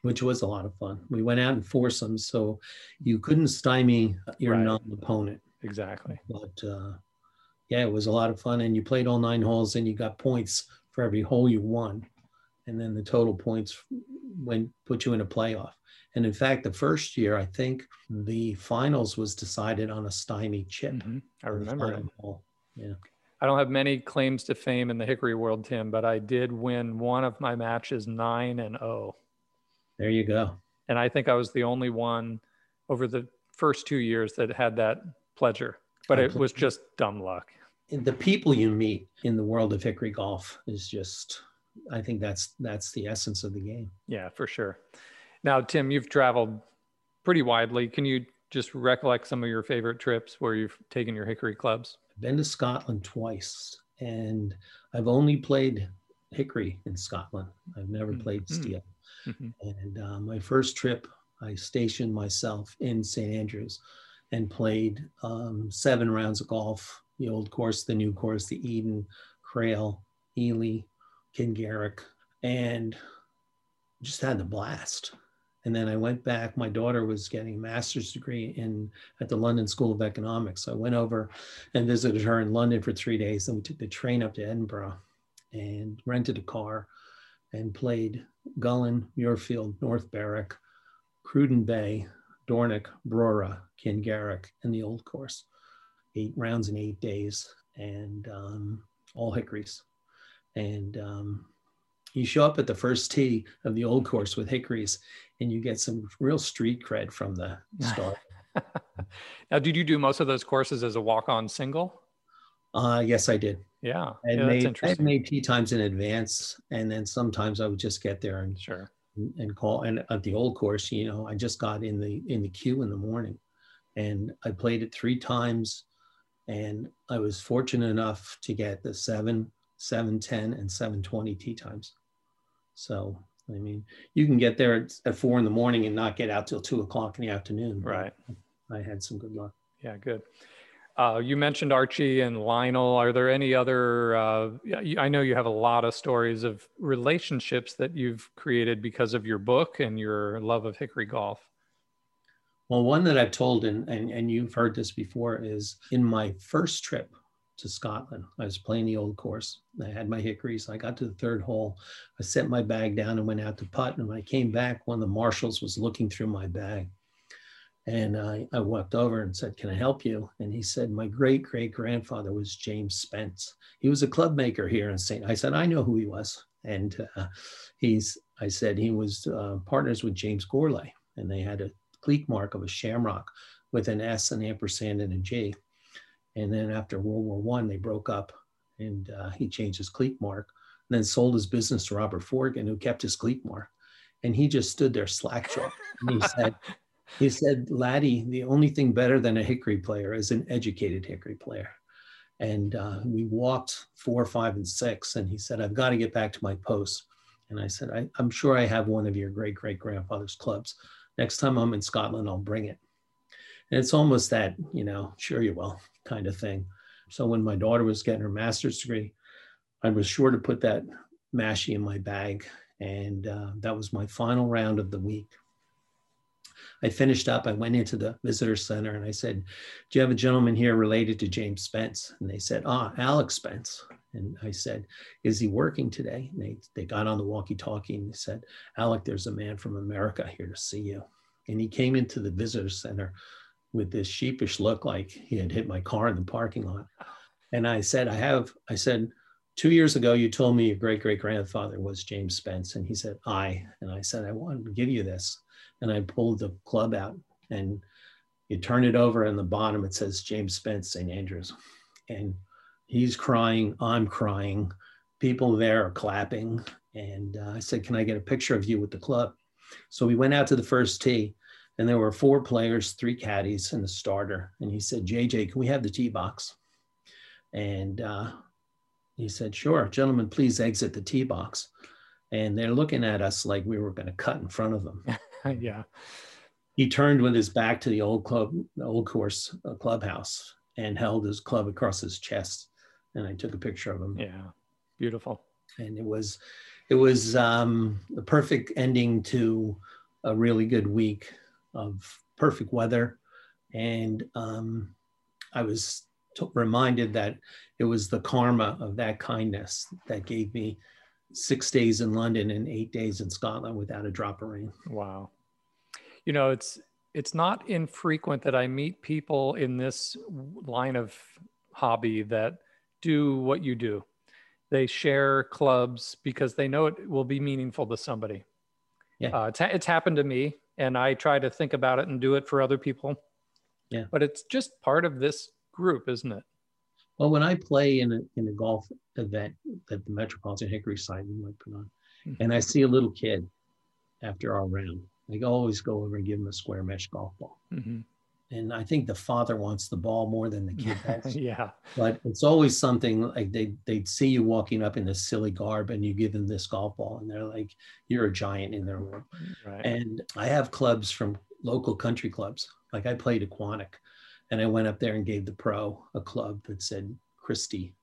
which was a lot of fun. We went out in foursomes, so you couldn't stymie your Right. non-opponent. Exactly. But uh, yeah, it was a lot of fun, and you played all nine holes, and you got points for every hole you won, and then the total points when put you in a playoff. And in fact, the first year, I think the finals was decided on a stymie chip. Mm-hmm. I remember it. Yeah. I don't have many claims to fame in the Hickory world, Tim, but I did win one of my matches nine and oh. There you go. And I think I was the only one over the first two years that had that pleasure, but it was just dumb luck. The people you meet in the world of Hickory golf is just, I think that's that's the essence of the game. Yeah, for sure. Now, Tim, you've traveled pretty widely. Can you just recollect some of your favorite trips where you've taken your Hickory clubs? I've been to Scotland twice, and I've only played Hickory in Scotland. I've never mm-hmm. played steel. Mm-hmm. And uh, my first trip, I stationed myself in St. Andrews and played um, seven rounds of golf the old course, the new course, the Eden, Crail, Elie, Kingarrock, and just had the blast. And then I went back. My daughter was getting a master's degree in at the London School of Economics. So I went over and visited her in London for three days. Then we took the train up to Edinburgh and rented a car and played Gullane, Muirfield, North Berwick, Cruden Bay, Dornoch, Brora, Kingarrock, and the Old Course. Eight rounds in eight days, and um, all hickories. And um, you show up at the first tee of the Old Course with hickories, and you get some real street cred from the [laughs] start. now, did you do most of those courses as a walk-on single? Uh, yes, I did. Yeah, I yeah, made, I made tee times in advance, and then sometimes I would just get there and sure and call. And at the old course, you know, I just got in the in the queue in the morning, and I played it three times, and I was fortunate enough to get the seven, seven ten, and seven twenty tee times. So I mean, you can get there at four in the morning and not get out till two o'clock in the afternoon. Right. I had some good luck. Yeah, good. Uh, you mentioned Archie and Lionel. Are there any other? Uh, I know you have a lot of stories of relationships that you've created because of your book and your love of hickory golf. Well, one that I've told, and, and, and you've heard this before, is in my first trip to Scotland. I was playing the old course. I had my hickories. I got to the third hole. I set my bag down and went out to putt. And when I came back, one of the marshals was looking through my bag. And I, I walked over and said, Can I help you? And he said, My great great grandfather was James Spence. He was a club maker here in St. I said, I know who he was. And uh, he's, I said, he was uh, partners with James Gourlay. And they had a cleek mark of a shamrock with an S, an ampersand, and a G. And then after World War One, they broke up and uh, he changed his cleek mark and then sold his business to Robert Forgan, who kept his cleek mark. And he just stood there slack-jawed. And he said, [laughs] he said, Laddie, the only thing better than a hickory player is an educated hickory player. And uh, we walked four, five, and six. And he said, I've got to get back to my post. And I said, I, am sure I have one of your great great grandfather's clubs. Next time I'm in Scotland, I'll bring it. And it's almost that, you know, sure you will kind of thing. So when my daughter was getting her master's degree, I was sure to put that mashie in my bag. And uh, that was my final round of the week. I finished up, I went into the visitor center and I said, Do you have a gentleman here related to James Spence? And they said, Ah, Alex Spence. And I said, Is he working today? And they, they got on the walkie talkie and they said, Alec, there's a man from America here to see you. And he came into the visitor center with this sheepish look like he had hit my car in the parking lot. And I said, I have, I said, two years ago, you told me your great great grandfather was James Spence. And he said, I. And I said, I wanted to give you this. And I pulled the club out and you turn it over and the bottom, it says James Spence, St. Andrews. And he's crying, I'm crying. People there are clapping. And uh, I said, Can I get a picture of you with the club? So we went out to the first tee and there were four players, three caddies, and a starter. And he said, JJ, can we have the tee box? And uh, he said, Sure, gentlemen, please exit the tee box. And they're looking at us like we were going to cut in front of them. [laughs] yeah. He turned with his back to the old club, the old course uh, clubhouse, and held his club across his chest. And I took a picture of him. Yeah, beautiful. And it was, it was um, the perfect ending to a really good week of perfect weather. And um, I was t- reminded that it was the karma of that kindness that gave me six days in London and eight days in Scotland without a drop of rain. Wow. You know, it's it's not infrequent that I meet people in this line of hobby that do what you do. They share clubs because they know it will be meaningful to somebody. Yeah. Uh, it's, it's happened to me, and I try to think about it and do it for other people. Yeah. But it's just part of this group, isn't it? Well, when I play in a, in a golf event that the Metropolitan Hickory Society might put on, mm-hmm. and I see a little kid after our round, I always go over and give him a square mesh golf ball. Mm-hmm. And I think the father wants the ball more than the kid [laughs] does. yeah. But it's always something like they they'd see you walking up in this silly garb and you give them this golf ball and they're like, you're a giant in their world. Right. And I have clubs from local country clubs. Like I played Aquanic and I went up there and gave the pro a club that said Christie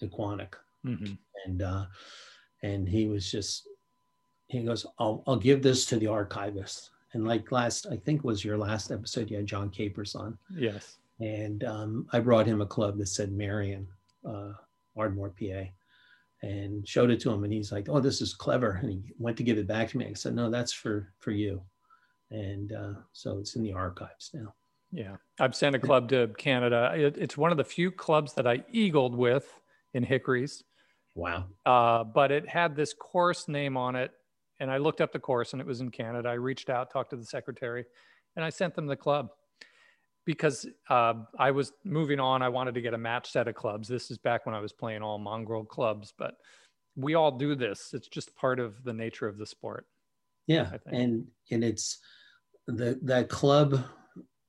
Aquanic. Mm-hmm. And uh, and he was just he goes, I'll I'll give this to the archivist. And like last, I think was your last episode, you had John Capers on. Yes. And um, I brought him a club that said Merion, uh, Ardmore, PA, and showed it to him. And he's like, "Oh, this is clever." And he went to give it back to me. I said, "No, that's for for you." And uh, so it's in the archives now. Yeah, I've sent a club to Canada. It, it's one of the few clubs that I eagled with in Hickories. Wow. Uh, but it had this course name on it, and I looked up the course, and it was in Canada. I reached out, talked to the secretary, and I sent them the club because uh, I was moving on. I wanted to get a match set of clubs. This is back when I was playing all mongrel clubs, but we all do this. It's just part of the nature of the sport. Yeah, and and it's the that club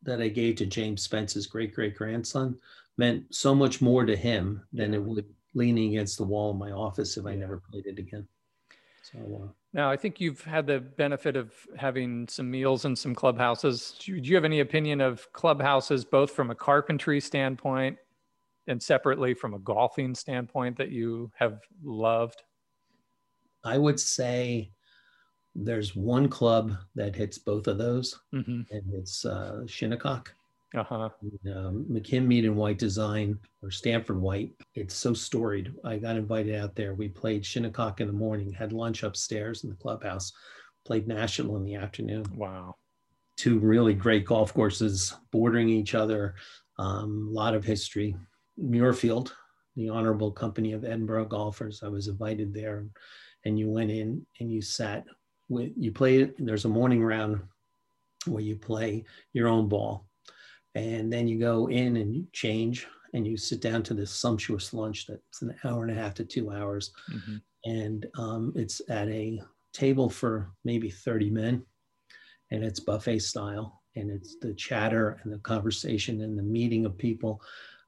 that I gave to James Spence's great great grandson meant so much more to him than it would leaning against the wall in my office if I never played it again. So uh, now I think you've had the benefit of having some meals in some clubhouses. Do you, do you have any opinion of clubhouses, both from a carpentry standpoint and separately from a golfing standpoint, that you have loved? I would say there's one club that hits both of those, mm-hmm. and it's uh, Shinnecock. Uh-huh. um, McKim Mead and White Design or Stanford White. It's so storied. I got invited out there. We played Shinnecock in the morning, had lunch upstairs in the clubhouse, played National in the afternoon. Wow. Two really great golf courses bordering each other. A um, lot of history. Muirfield, the Honorable Company of Edinburgh Golfers. I was invited there, and you went in and you sat with you play. There's a morning round where you play your own ball and then you go in and you change and you sit down to this sumptuous lunch that's an hour and a half to two hours. Mm-hmm. And um, it's at a table for maybe 30 men and it's buffet style. And it's the chatter and the conversation and the meeting of people,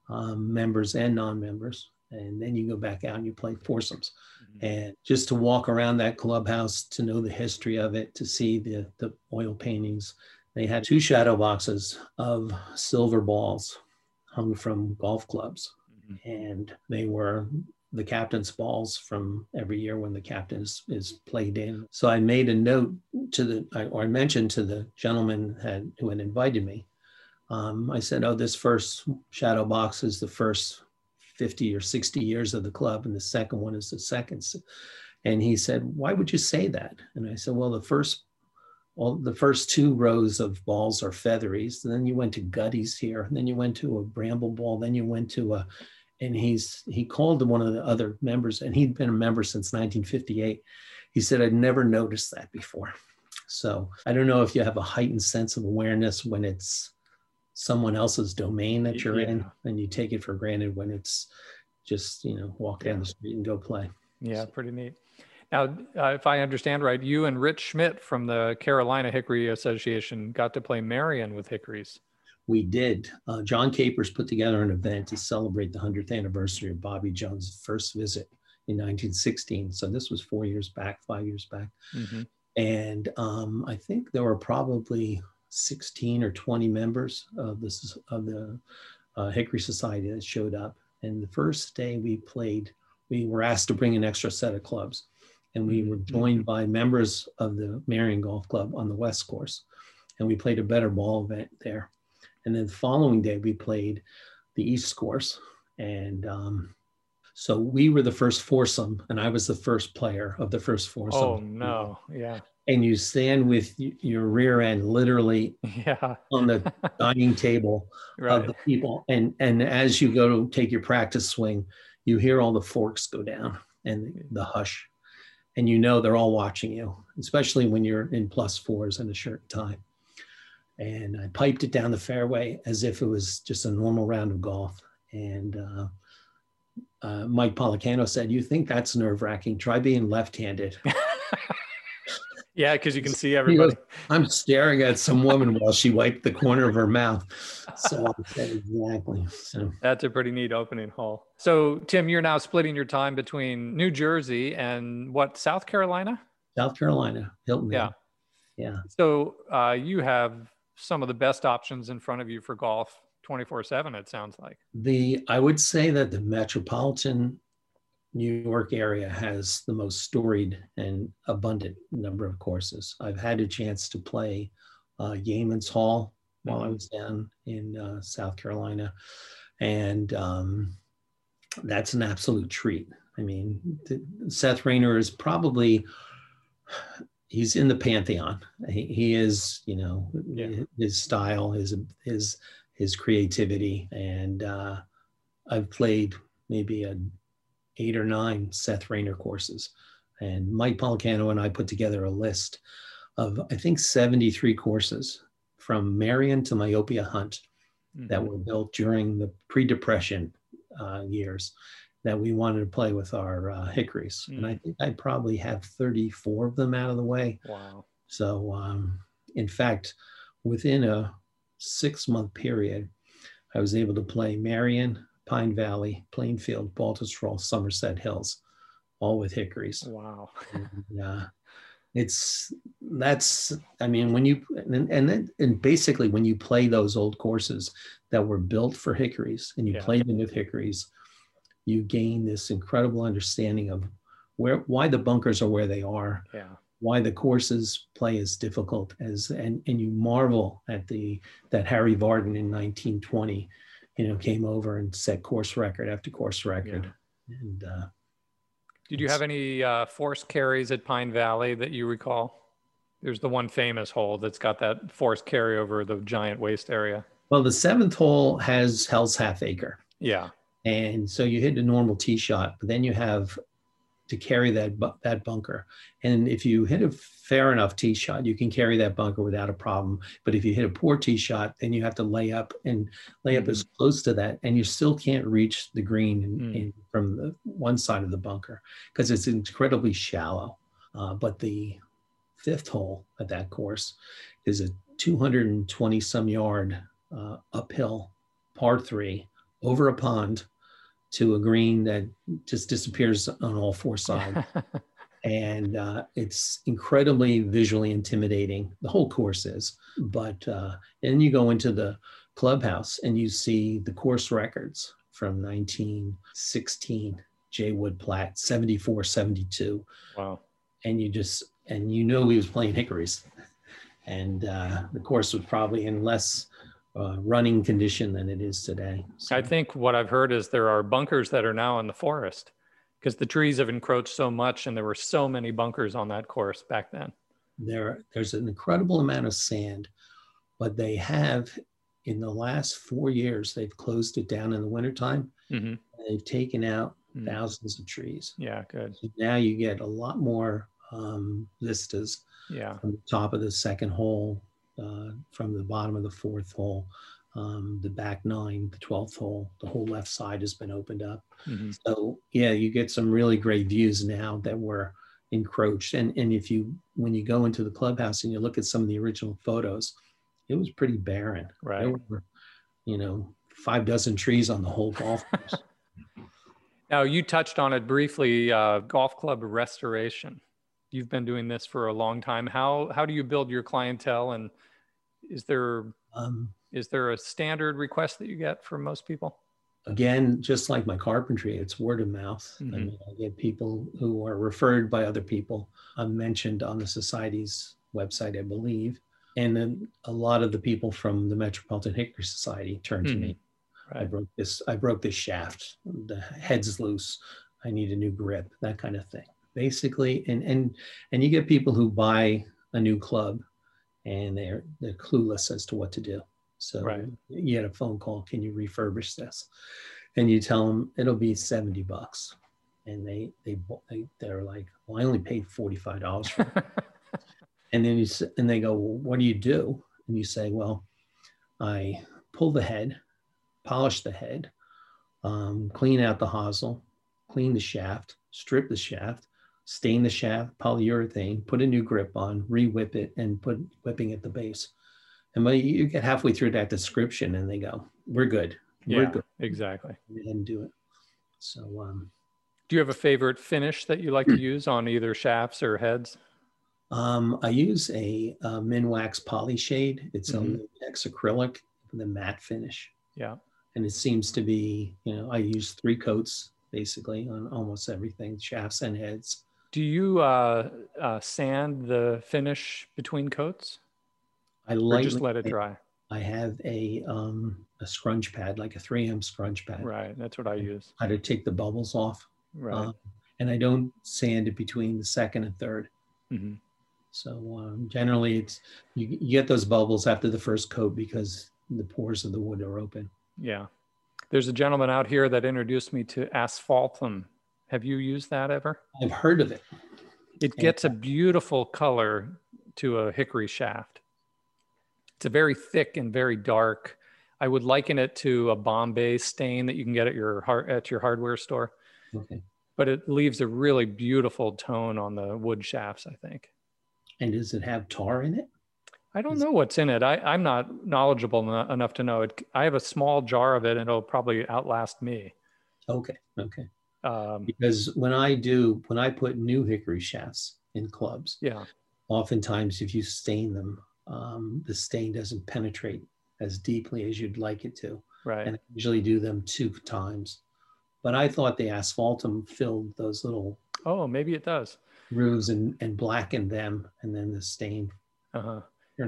um, members and non members. And then you go back out and you play foursomes. Mm-hmm. And just to walk around that clubhouse, to know the history of it, to see the, the oil paintings, they had two shadow boxes of silver balls hung from golf clubs. Mm-hmm. And they were the captain's balls from every year when the captain is, is played in. So I made a note to the, or I mentioned to the gentleman had, who had invited me. Um, I said, oh, this first shadow box is the first 50 or 60 years of the club, and the second one is the second. And he said, why would you say that? And I said, well, the first well, the first two rows of balls are featheries. And then you went to gutties here. And then you went to a bramble ball. Then you went to a, and he's he called one of the other members, and he'd been a member since 1958. He said, I'd never noticed that before. So I don't know if you have a heightened sense of awareness when it's someone else's domain that you're yeah. in, and you take it for granted when it's just, you know, walk down the street and go play. Yeah, pretty neat. Now, uh, if I understand right, you and Rich Schmidt from the Carolina Hickory Association got to play Merion with hickories. We did. Uh, John Capers put together an event to celebrate the 100th anniversary of Bobby Jones' first visit in 1916. So this was four years back, five years back. Mm-hmm. And um, I think there were probably 16 or 20 members of this of the uh, Hickory Society that showed up. And the first day we played, we were asked to bring an extra set of clubs and we were mm-hmm. joined by members of the Merion Golf Club on the West Course, and we played a better ball event there. And then the following day, we played the East Course, and um, So we were the first foursome, and I was the first player of the first foursome. Oh no, yeah. And you stand with your rear end literally [laughs] Yeah. on the [laughs] dining table of the people, and and as you go to take your practice swing, you hear all the forks go down and the hush, and you know they're all watching you, especially when you're in plus fours and a shirt and tie. And I piped it down the fairway as if it was just a normal round of golf. And uh, uh, Mike Policano said, "You think that's nerve wracking? Try being left-handed." [laughs] Yeah, because you can see everybody. goes, I'm staring at some woman while she wiped the corner of her mouth. So [laughs] exactly. So That's a pretty neat opening hole. So, Tim, you're now splitting your time between New Jersey and what, South Carolina? South Carolina, Hilton. Yeah. Yeah. So, uh, you have some of the best options in front of you for golf 24 7, it sounds like. The I would say that the metropolitan New York area has the most storied and abundant number of courses. I've had a chance to play uh, Yeaman's Hall while I was down in uh, South Carolina, and um, that's an absolute treat. I mean, th- Seth Rayner is probably he's in the pantheon. He, he is, you know, Yeah. his style, his his his creativity, and uh, I've played maybe a eight or nine Seth Rayner courses, and Mike Policano and I put together a list of I think 73 courses from Merion to Myopia Hunt that Mhm. were built during the pre-depression uh, years that we wanted to play with our uh, hickories and i think i probably have 34 of them out of the way Wow. so um, in fact within a six month period i was able to play merion pine valley plainfield baltusrol somerset hills all with hickories Wow. Yeah. uh, it's that's i mean when you and and then and basically when you play those old courses that were built for hickories and you Yeah. play them with hickories you gain this incredible understanding of where why the bunkers are where they are Yeah. why the courses play as difficult as and and you marvel at the that harry vardon in 1920 you know came over and set course record after course record and uh Did you have any uh, forced carries at Pine Valley that you recall? There's the one famous hole that's got that force carry over the giant waste area. well the seventh hole has hell's half acre Yeah. and so you hit a normal tee shot but then you have to carry that bu- that bunker. And if you hit a fair enough tee shot you can carry that bunker without a problem. But if you hit a poor tee shot then you have to lay up and lay up as close to that and you still can't reach the green in, Mm. in, from the one side of the bunker because it's incredibly shallow. Uh, but the fifth hole at that course is a 220 some yard uh, uphill par three over a pond to a green that just disappears on all four [laughs] sides. [laughs] and uh, it's incredibly visually intimidating. The whole course is. But uh, then you go into the clubhouse and you see the course records from 1916, Jay Wood Platt, 74, 72 wow. and you just and you know he was playing hickories and uh, the course was probably in less uh, running condition than it is today so I think what I've heard is there are bunkers that are now in the forest because the trees have encroached so much and there were so many bunkers on that course back then. there there's an incredible amount of sand but they have in the last four years they've closed it down in the wintertime hmm they've taken out Mm. thousands of trees Yeah, good. So now you get a lot more um, vistas Yeah. from the top of the second hole, uh, from the bottom of the fourth hole, um, the back nine, the 12th hole, the whole left side has been opened up. hmm So yeah, you get some really great views now that were encroached. And, and if you, when you go into the clubhouse and you look at some of the original photos, it was pretty barren. Right. There were, you know, five dozen trees on the whole golf course. [laughs] Now, you touched on it briefly uh, golf club restoration. You've been doing this for a long time. How, how do you build your clientele? And is there, um, is there a standard request that you get from most people? again, just like my carpentry, it's word of mouth. I Mhm. mean, I get people who are referred by other people. I'm mentioned on the society's website, I believe. And then a lot of the people from the Metropolitan Hickory Society turn to me. I broke this, I broke this shaft, the head's loose. I need a new grip, that kind of thing. Basically, and and and you get people who buy a new club and they're they're clueless as to what to do. So Right. you get a phone call, can you refurbish this? And you tell them it'll be 70 bucks. And they they they they're like, well, I only paid $45 for it. [laughs] And then you and they go, well, what do you do? And you say, well, I pull the head, polish the head, um, clean out the hosel, clean the shaft, strip the shaft, stain the shaft, polyurethane, put a new grip on, re-whip it, and put whipping at the base. And when you get halfway through that description, and they go, "We're good, we're Yeah, good," exactly. and do it. So um, Do you have a favorite finish that you like to use on either shafts or heads? Um, I use a, uh Minwax poly shade. It's Mhm. a latex acrylic with a matte finish. Yeah. And it seems to be, you know, I use three coats basically on almost everything, shafts and heads. Do you uh, uh, sand the finish between coats I just let it dry? I have a um, a scrunch pad, like a 3M scrunch pad. Right. That's what I use. How to take the bubbles off. Right. Um, and I don't sand it between the second and third. hmm So um, generally, it's you, you get those bubbles after the first coat because the pores of the wood are open. Yeah. There's a gentleman out here that introduced me to asphaltum. Have you used that ever? I've heard of it. It gets a uh, beautiful color to a hickory shaft. It's a very thick and very dark. I would liken it to a Bombay stain that you can get at your at your hardware store, Okay. but it leaves a really beautiful tone on the wood shafts. I think. And does it have tar in it? I don't know what's in it. I, I'm not knowledgeable eno- enough to know it. I have a small jar of it, and it'll probably outlast me. Okay. Okay. Um, Because when I do, when I put new hickory shafts in clubs, yeah, oftentimes if you stain them, um, the stain doesn't penetrate as deeply as you'd like it to. right. And I usually do them two times. But I thought the asphaltum filled those little oh, maybe it does. grooves and, and blackened them, and then the stain. Uh-huh.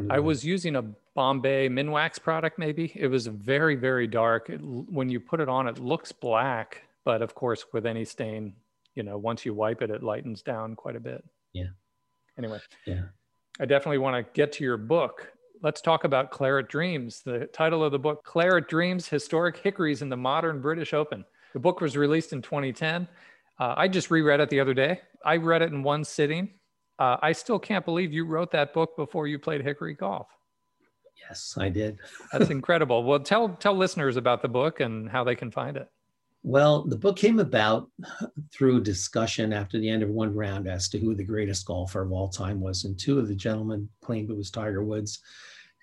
I was using a Bombay Minwax product, maybe. It was very, very dark. It, when you put it on, it looks black, but of course, with any stain, you know, once you wipe it, it lightens down quite a bit. Yeah. Anyway, Yeah. I definitely want to get to your book. Let's talk about Claret Dreams. The title of the book, Claret Dreams Historic Hickories in the Modern British Open. The book was released in 2010. Uh, I just reread it the other day. I read it in one sitting. Uh, I still can't believe you wrote that book before you played Hickory Golf. Yes, I did. That's [laughs] incredible. Well, tell tell listeners about the book and how they can find it. Well, the book came about through discussion after the end of one round as to who the greatest golfer of all time was. And two of the gentlemen claimed it was Tiger Woods.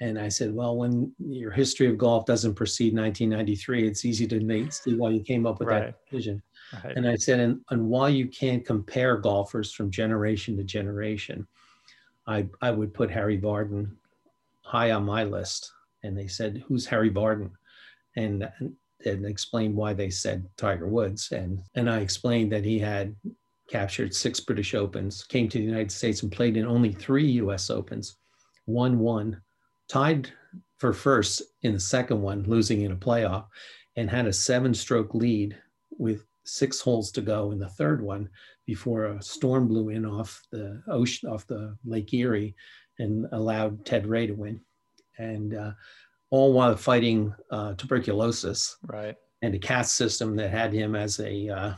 And I said, well, when your history of golf doesn't precede 1993, it's easy to make, see why you came up with Right. that decision. Right. And I said, and, and while you can't compare golfers from generation to generation, I, I would put Harry Vardon high on my list. And they said, who's Harry Vardon? And, and explained why they said Tiger Woods. And, and I explained that he had captured six British Opens, came to the United States and played in only three US Opens, won one, tied for first in the second one, losing in a playoff, and had a seven stroke lead with six holes to go in the third one before a storm blew in off the ocean, off the Lake Erie, and allowed Ted Ray to win. And uh, all while fighting uh, tuberculosis right. and a caste system that had him as a, uh,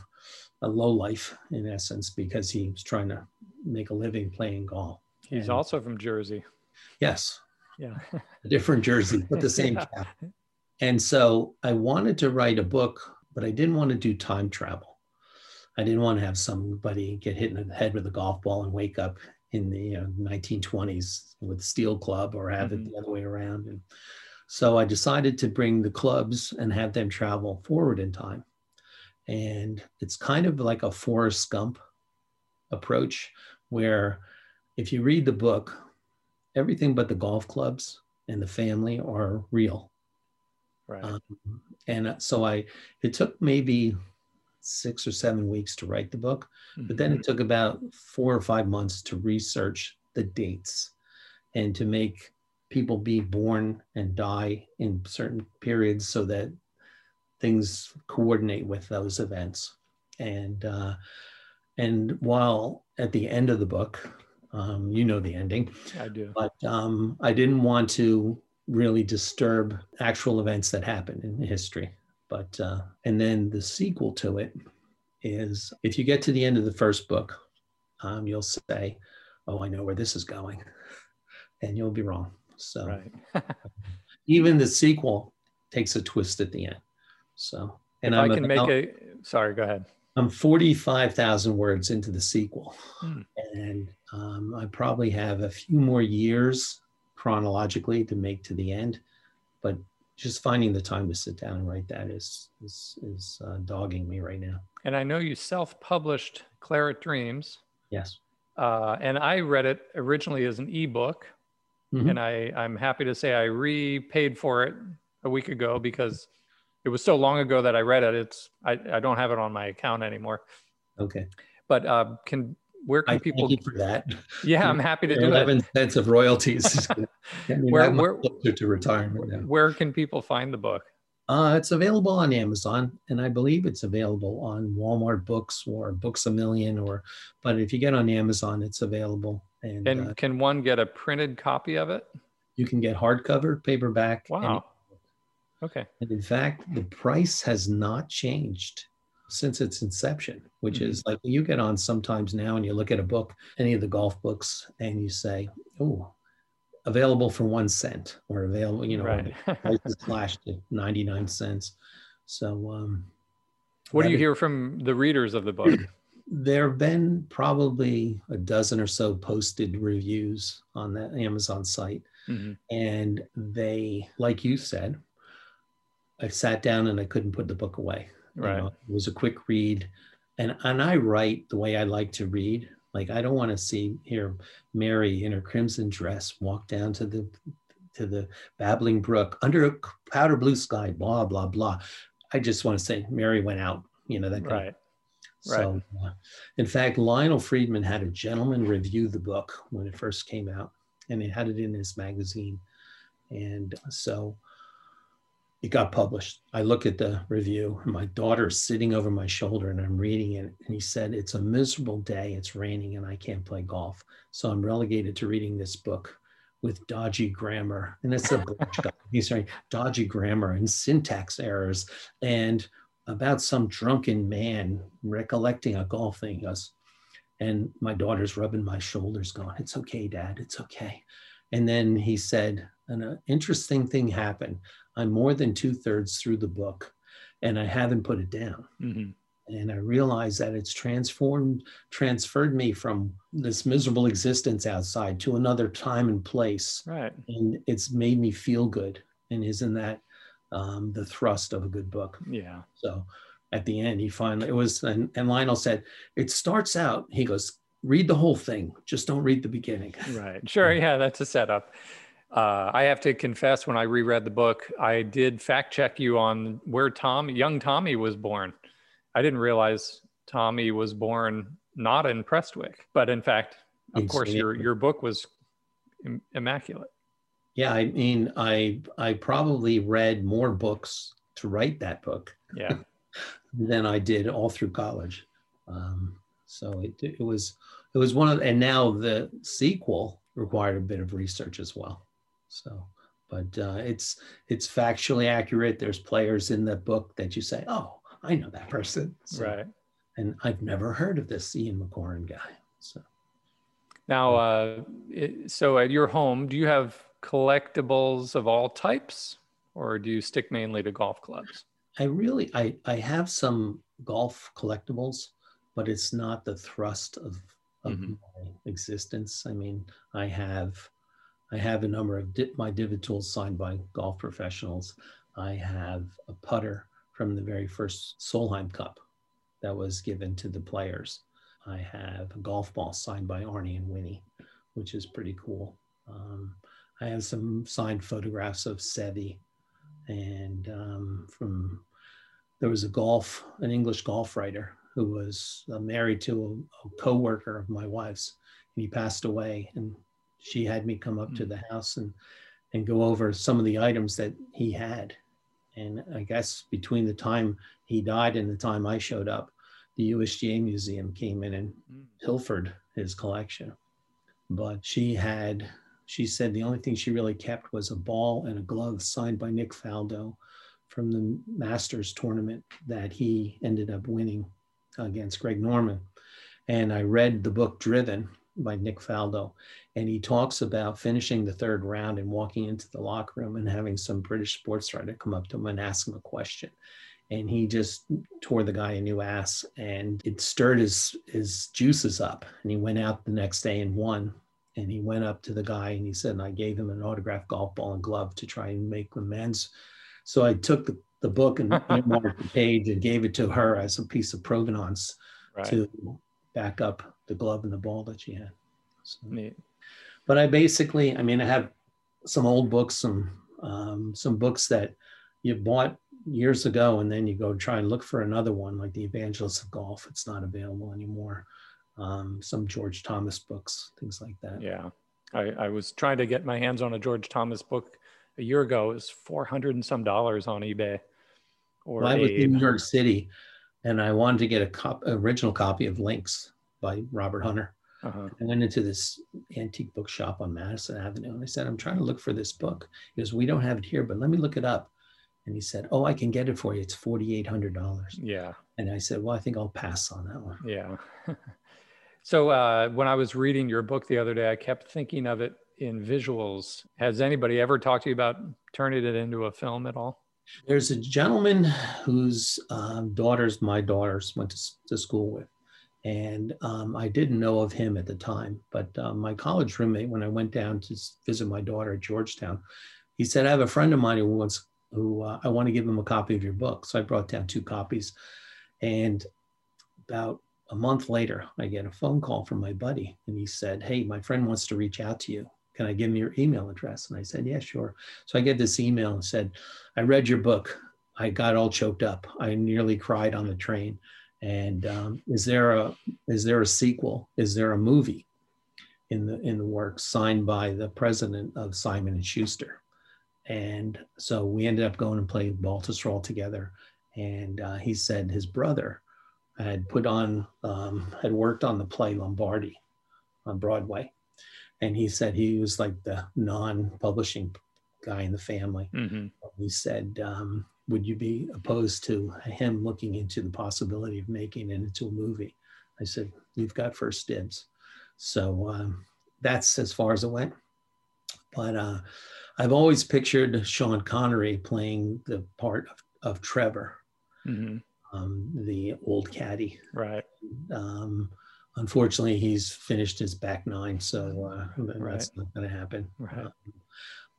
a low life in essence because he was trying to make a living playing golf. He's And- also from Jersey. Yes, Yeah. a different jersey, but the same [laughs] Yeah. cap. And so I wanted to write a book, but I didn't want to do time travel. I didn't want to have somebody get hit in the head with a golf ball and wake up in the you know, 1920s with a steel club or have Mhm. it the other way around. And so I decided to bring the clubs and have them travel forward in time. And it's kind of like a Forrest Gump approach where if you read the book, everything but the golf clubs and the family are real. Right. Um, and so I, it took maybe six or seven weeks to write the book, but then Mm-hmm. it took about four or five months to research the dates and to make people be born and die in certain periods so that things coordinate with those events. And uh, and while at the end of the book, um, you know the ending. I do. But um, I didn't want to really disturb actual events that happened in history. But uh, and then the sequel to it is if you get to the end of the first book, um, you'll say, "Oh, I know where this is going," and you'll be wrong. So Right. [laughs] even the sequel takes a twist at the end. So and if I I'm can make about- a, sorry, go ahead. I'm 45,000 words into the sequel. Hmm. And um, I probably have a few more years chronologically to make to the end. But just finding the time to sit down and write that is, is, is uh, dogging me right now. And I know you self-published Claret Dreams, Yes. uh, and I read it originally as an ebook, Mhm. and I I'm happy to say I repaid for it a week ago because it was so long ago that I read it. It's I, I don't have it on my account anymore. Okay. But uh, can where I can people? thank you for that. Yeah, [laughs] I'm happy to do it. 11 cents of royalties [laughs] gonna get Where- that where- closer to retirement now. Where can people find the book? Uh, it's available on Amazon, and I believe it's available on Walmart Books or Books a Million. Or, but if you get on Amazon, it's available, and, And uh, can one get a printed copy of it? you can get hardcover, paperback. and- Wow. Okay. And, in fact, the price has not changed since its inception, which Mhm. is like you get on sometimes now and you look at a book, any of the golf books, and you say, "Oh, available for one cent," or available, you know, right. price slashed [laughs] to ninety nine cents. So. um what do you hear from the readers of the book? There have been probably a dozen or so posted reviews on the Amazon site, Mhm. and they, like you said, I sat down and I couldn't put the book away. You Right. know, it was a quick read, and and I write the way I like to read. Like I don't want to see here Mary in her crimson dress walk down to the to the babbling brook under a powder blue sky, blah blah blah. I just want to say Mary went out. You know that kind of Right. so, uh, in fact, Lionel Freedman had a gentleman review the book when it first came out, and he had it in his magazine. And so it got published. I look at the review, and my daughter's sitting over my shoulder, and I'm reading it. And he said, It's a miserable day. It's raining, and I can't play golf. So I'm relegated to reading this book with dodgy grammar. And it's a. He's [laughs] saying dodgy grammar and syntax errors. And about some drunken man recollecting a golf thing. He goes, and my daughter's rubbing my shoulders, going, It's okay, dad, it's okay. And then he said, An uh, interesting thing happened. I'm more than two thirds through the book, and I haven't put it down. Mhm. And I realized that it's transformed, transferred me from this miserable existence outside to another time and place. Right. And it's made me feel good. And isn't that um, the thrust of a good book? Yeah. So at the end, he finally, it was, and, and Lionel said, it starts out, he goes, read the whole thing, just don't read the beginning. [laughs] Right. Sure. Yeah, that's a setup. Uh, I have to confess, when I reread the book, I did fact check you on where Tom, young Tommy, was born. I didn't realize Tommy was born not in Prestwick, but in fact, of course, your your book was immaculate. Yeah, I mean, I I probably read more books to write that book Yeah. [laughs] than I did all through college. Um, so it, it was it was one of, and now the sequel required a bit of research as well. So, but uh, it's it's factually accurate. There's players in the book that you say, oh, I know that person. So- Right. and I've never heard of this Ian McCoran guy. So Now, uh, it, so at your home, do you have collectibles of all types, or do you stick mainly to golf clubs? I really I I have some golf collectibles, but it's not the thrust of of Mhm. my existence. I mean, I have I have a number of di- my divot tools signed by golf professionals. I have a putter from the very first Solheim Cup that was given to the players. I have a golf ball signed by Arnie and Winnie, which is pretty cool. Um, I have some signed photographs of Seve and um, from there was a golf an english golf writer who was uh, married to a, a co-worker of my wife's and he passed away and she had me come up to Mm. the house and and go over some of the items that he had And I guess between the time he died and the time I showed up, the USGA Museum came in and Mm. pilfered his collection. But she had, she said the only thing she really kept was a ball and a glove signed by Nick Faldo from the Masters tournament that he ended up winning against Greg Norman. And I read the book Driven by Nick Faldo, and he talks about finishing the third round and walking into the locker room and having some British sports writer come up to him and ask him a question. And he just tore the guy a new ass, and it stirred his his juices up. And he went out the next day and won. And he went up to the guy and he said, and I gave him an autographed golf ball and glove to try and make amends. So I took the, the book and [laughs] marked the page and gave it to her as a piece of provenance Right. to back up the glove and the ball that she had. So, Neat. but I basically, I mean, I have some old books, some um, some books that you bought years ago, and then you go try and look for another one, like the Evangelists of Golf. It's not available anymore. Um, some George Thomas books, things like that. Yeah. I, I was trying to get my hands on a George Thomas book a year ago. It was 400 and some dollars on eBay. Or Well, I was in New York City, and I wanted to get a cop, original copy of Links by Robert Hunter. Uh-huh. I went into this antique bookshop on Madison Avenue and I said, I'm trying to look for this book. He goes, We don't have it here, but let me look it up. And he said, Oh, I can get it for you. It's $4,800. Yeah. And I said, Well, I think I'll pass on that one. Yeah. [laughs] so uh, when I was reading your book the other day, I kept thinking of it in visuals. Has anybody ever talked to you about turning it into a film at all? There's a gentleman whose um, daughters, my daughters, went to, to school with. And um, I didn't know of him at the time, but um, my college roommate, when I went down to visit my daughter at Georgetown, he said, I have a friend of mine who wants, who uh, I want to give him a copy of your book. So I brought down two copies. And about a month later, I get a phone call from my buddy, and he said, Hey, my friend wants to reach out to you. Can I give him your email address? And I said, Yeah, sure. So I get this email and said, I read your book. I got all choked up. I nearly cried on the train. And um, is there a is there a sequel? Is there a movie in the in the works signed by the president of Simon and Schuster? And so we ended up going and playing Baltusrol together. And uh, he said his brother had put on um, had worked on the play Lombardi on Broadway, and he said he was like the non-publishing guy in the family Mm-hmm. he said, um, Would you be opposed to him looking into the possibility of making it into a movie? I said, You've got first dibs. So um, that's as far as it went. But uh, I've always pictured Sean Connery playing the part of, of Trevor, Mm-hmm. Um, the old caddy. Right. Um, unfortunately, he's finished his back nine, so uh, that's Right. not going to happen. Right. Um,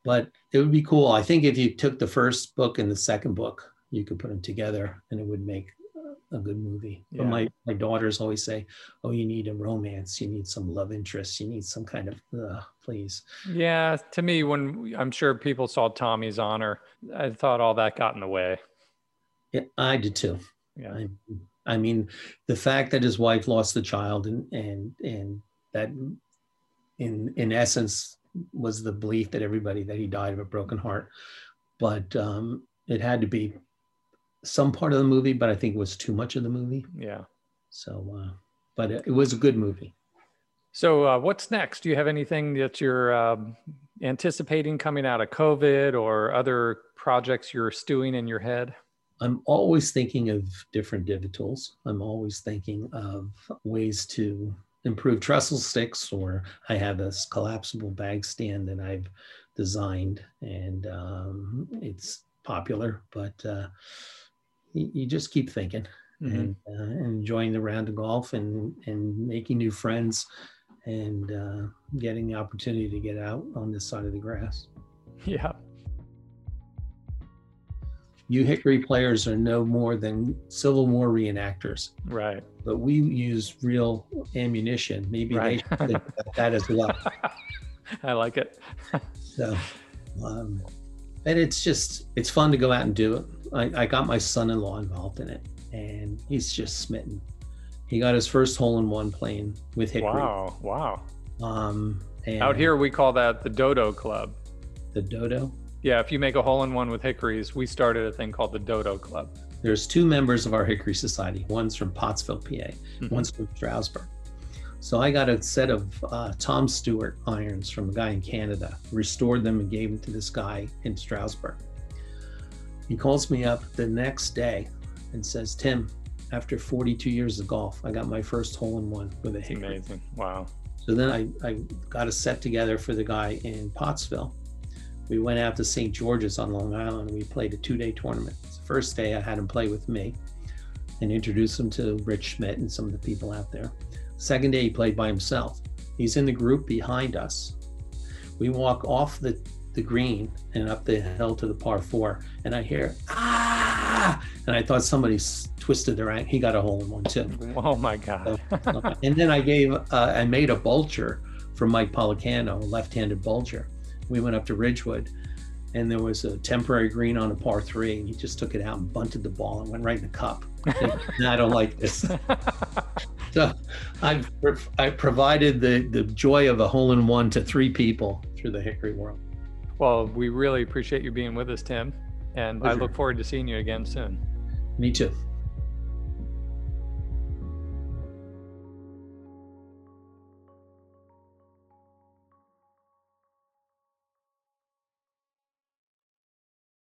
but it would be cool. I think if you took the first book and the second book, you could put them together, and it would make a good movie. Yeah. But my my daughters always say, "Oh, you need a romance. You need some love interest. You need some kind of uh, please." Yeah. To me, when I'm sure people saw Tommy's honor, I thought all that got in the way. Yeah, I did too. Yeah. I, I mean, the fact that his wife lost the child and and and that in in essence was the belief that everybody that he died of a broken heart, but um, it had to be some part of the movie, but I think it was too much of the movie. Yeah. So, uh, but it, it was a good movie. So, uh, what's next? Do you have anything that you're um, anticipating coming out of COVID or other projects you're stewing in your head? I'm always thinking of different divot tools. I'm always thinking of ways to improve trestle sticks, or I have this collapsible bag stand that I've designed, and um, it's popular. But uh, you, you just keep thinking Mhm. and uh, enjoying the round of golf and and making new friends and uh, getting the opportunity to get out on this side of the grass. [laughs] Yeah. You Hickory players are no more than Civil War reenactors. Right. but we use real ammunition. Maybe Right. they should think about that as well. [laughs] I like it. [laughs] So, um, and it's just it's fun to go out and do it. I, I got my son-in-law involved in it, and he's just smitten. He got his first hole-in-one playing with Hickory. Wow. Wow. Um, and Out here, we call that the Dodo Club. the dodo. Yeah, if you make a hole in one with hickories, we started a thing called the Dodo Club. There's two members of our Hickory Society. One's from Pottsville, PA. Mm-hmm. One's from Stroudsburg. So I got a set of uh, Tom Stewart irons from a guy in Canada, restored them and gave them to this guy in Stroudsburg. He calls me up the next day and says, Tim, after 42 years of golf, I got my first hole in one with a hickory. Amazing. Wow. So then I, I got a set together for the guy in Pottsville. We went out to St. George's on Long Island and we played a two day tournament. The first day I had him play with me and introduce him to Rich Schmidt and some of the people out there. Second day he played by himself. He's in the group behind us. We walk off the, the green and up the hill to the par four, and I hear, ah! And I thought somebody twisted their ankle. He got a hole in one too. [laughs] Oh my God. so, and then I gave, uh, I made a bulger for Mike Policano, a left handed bulger. We went up to Ridgewood and there was a temporary green on a par three, and he just took it out and bunted the ball and went right in the cup. and I don't like this. [laughs] so I've I provided the the joy of a hole in one to three people through the Hickory world. Well, we really appreciate you being with us, Tim, and Pleasure. I look forward to seeing you again soon. Me too.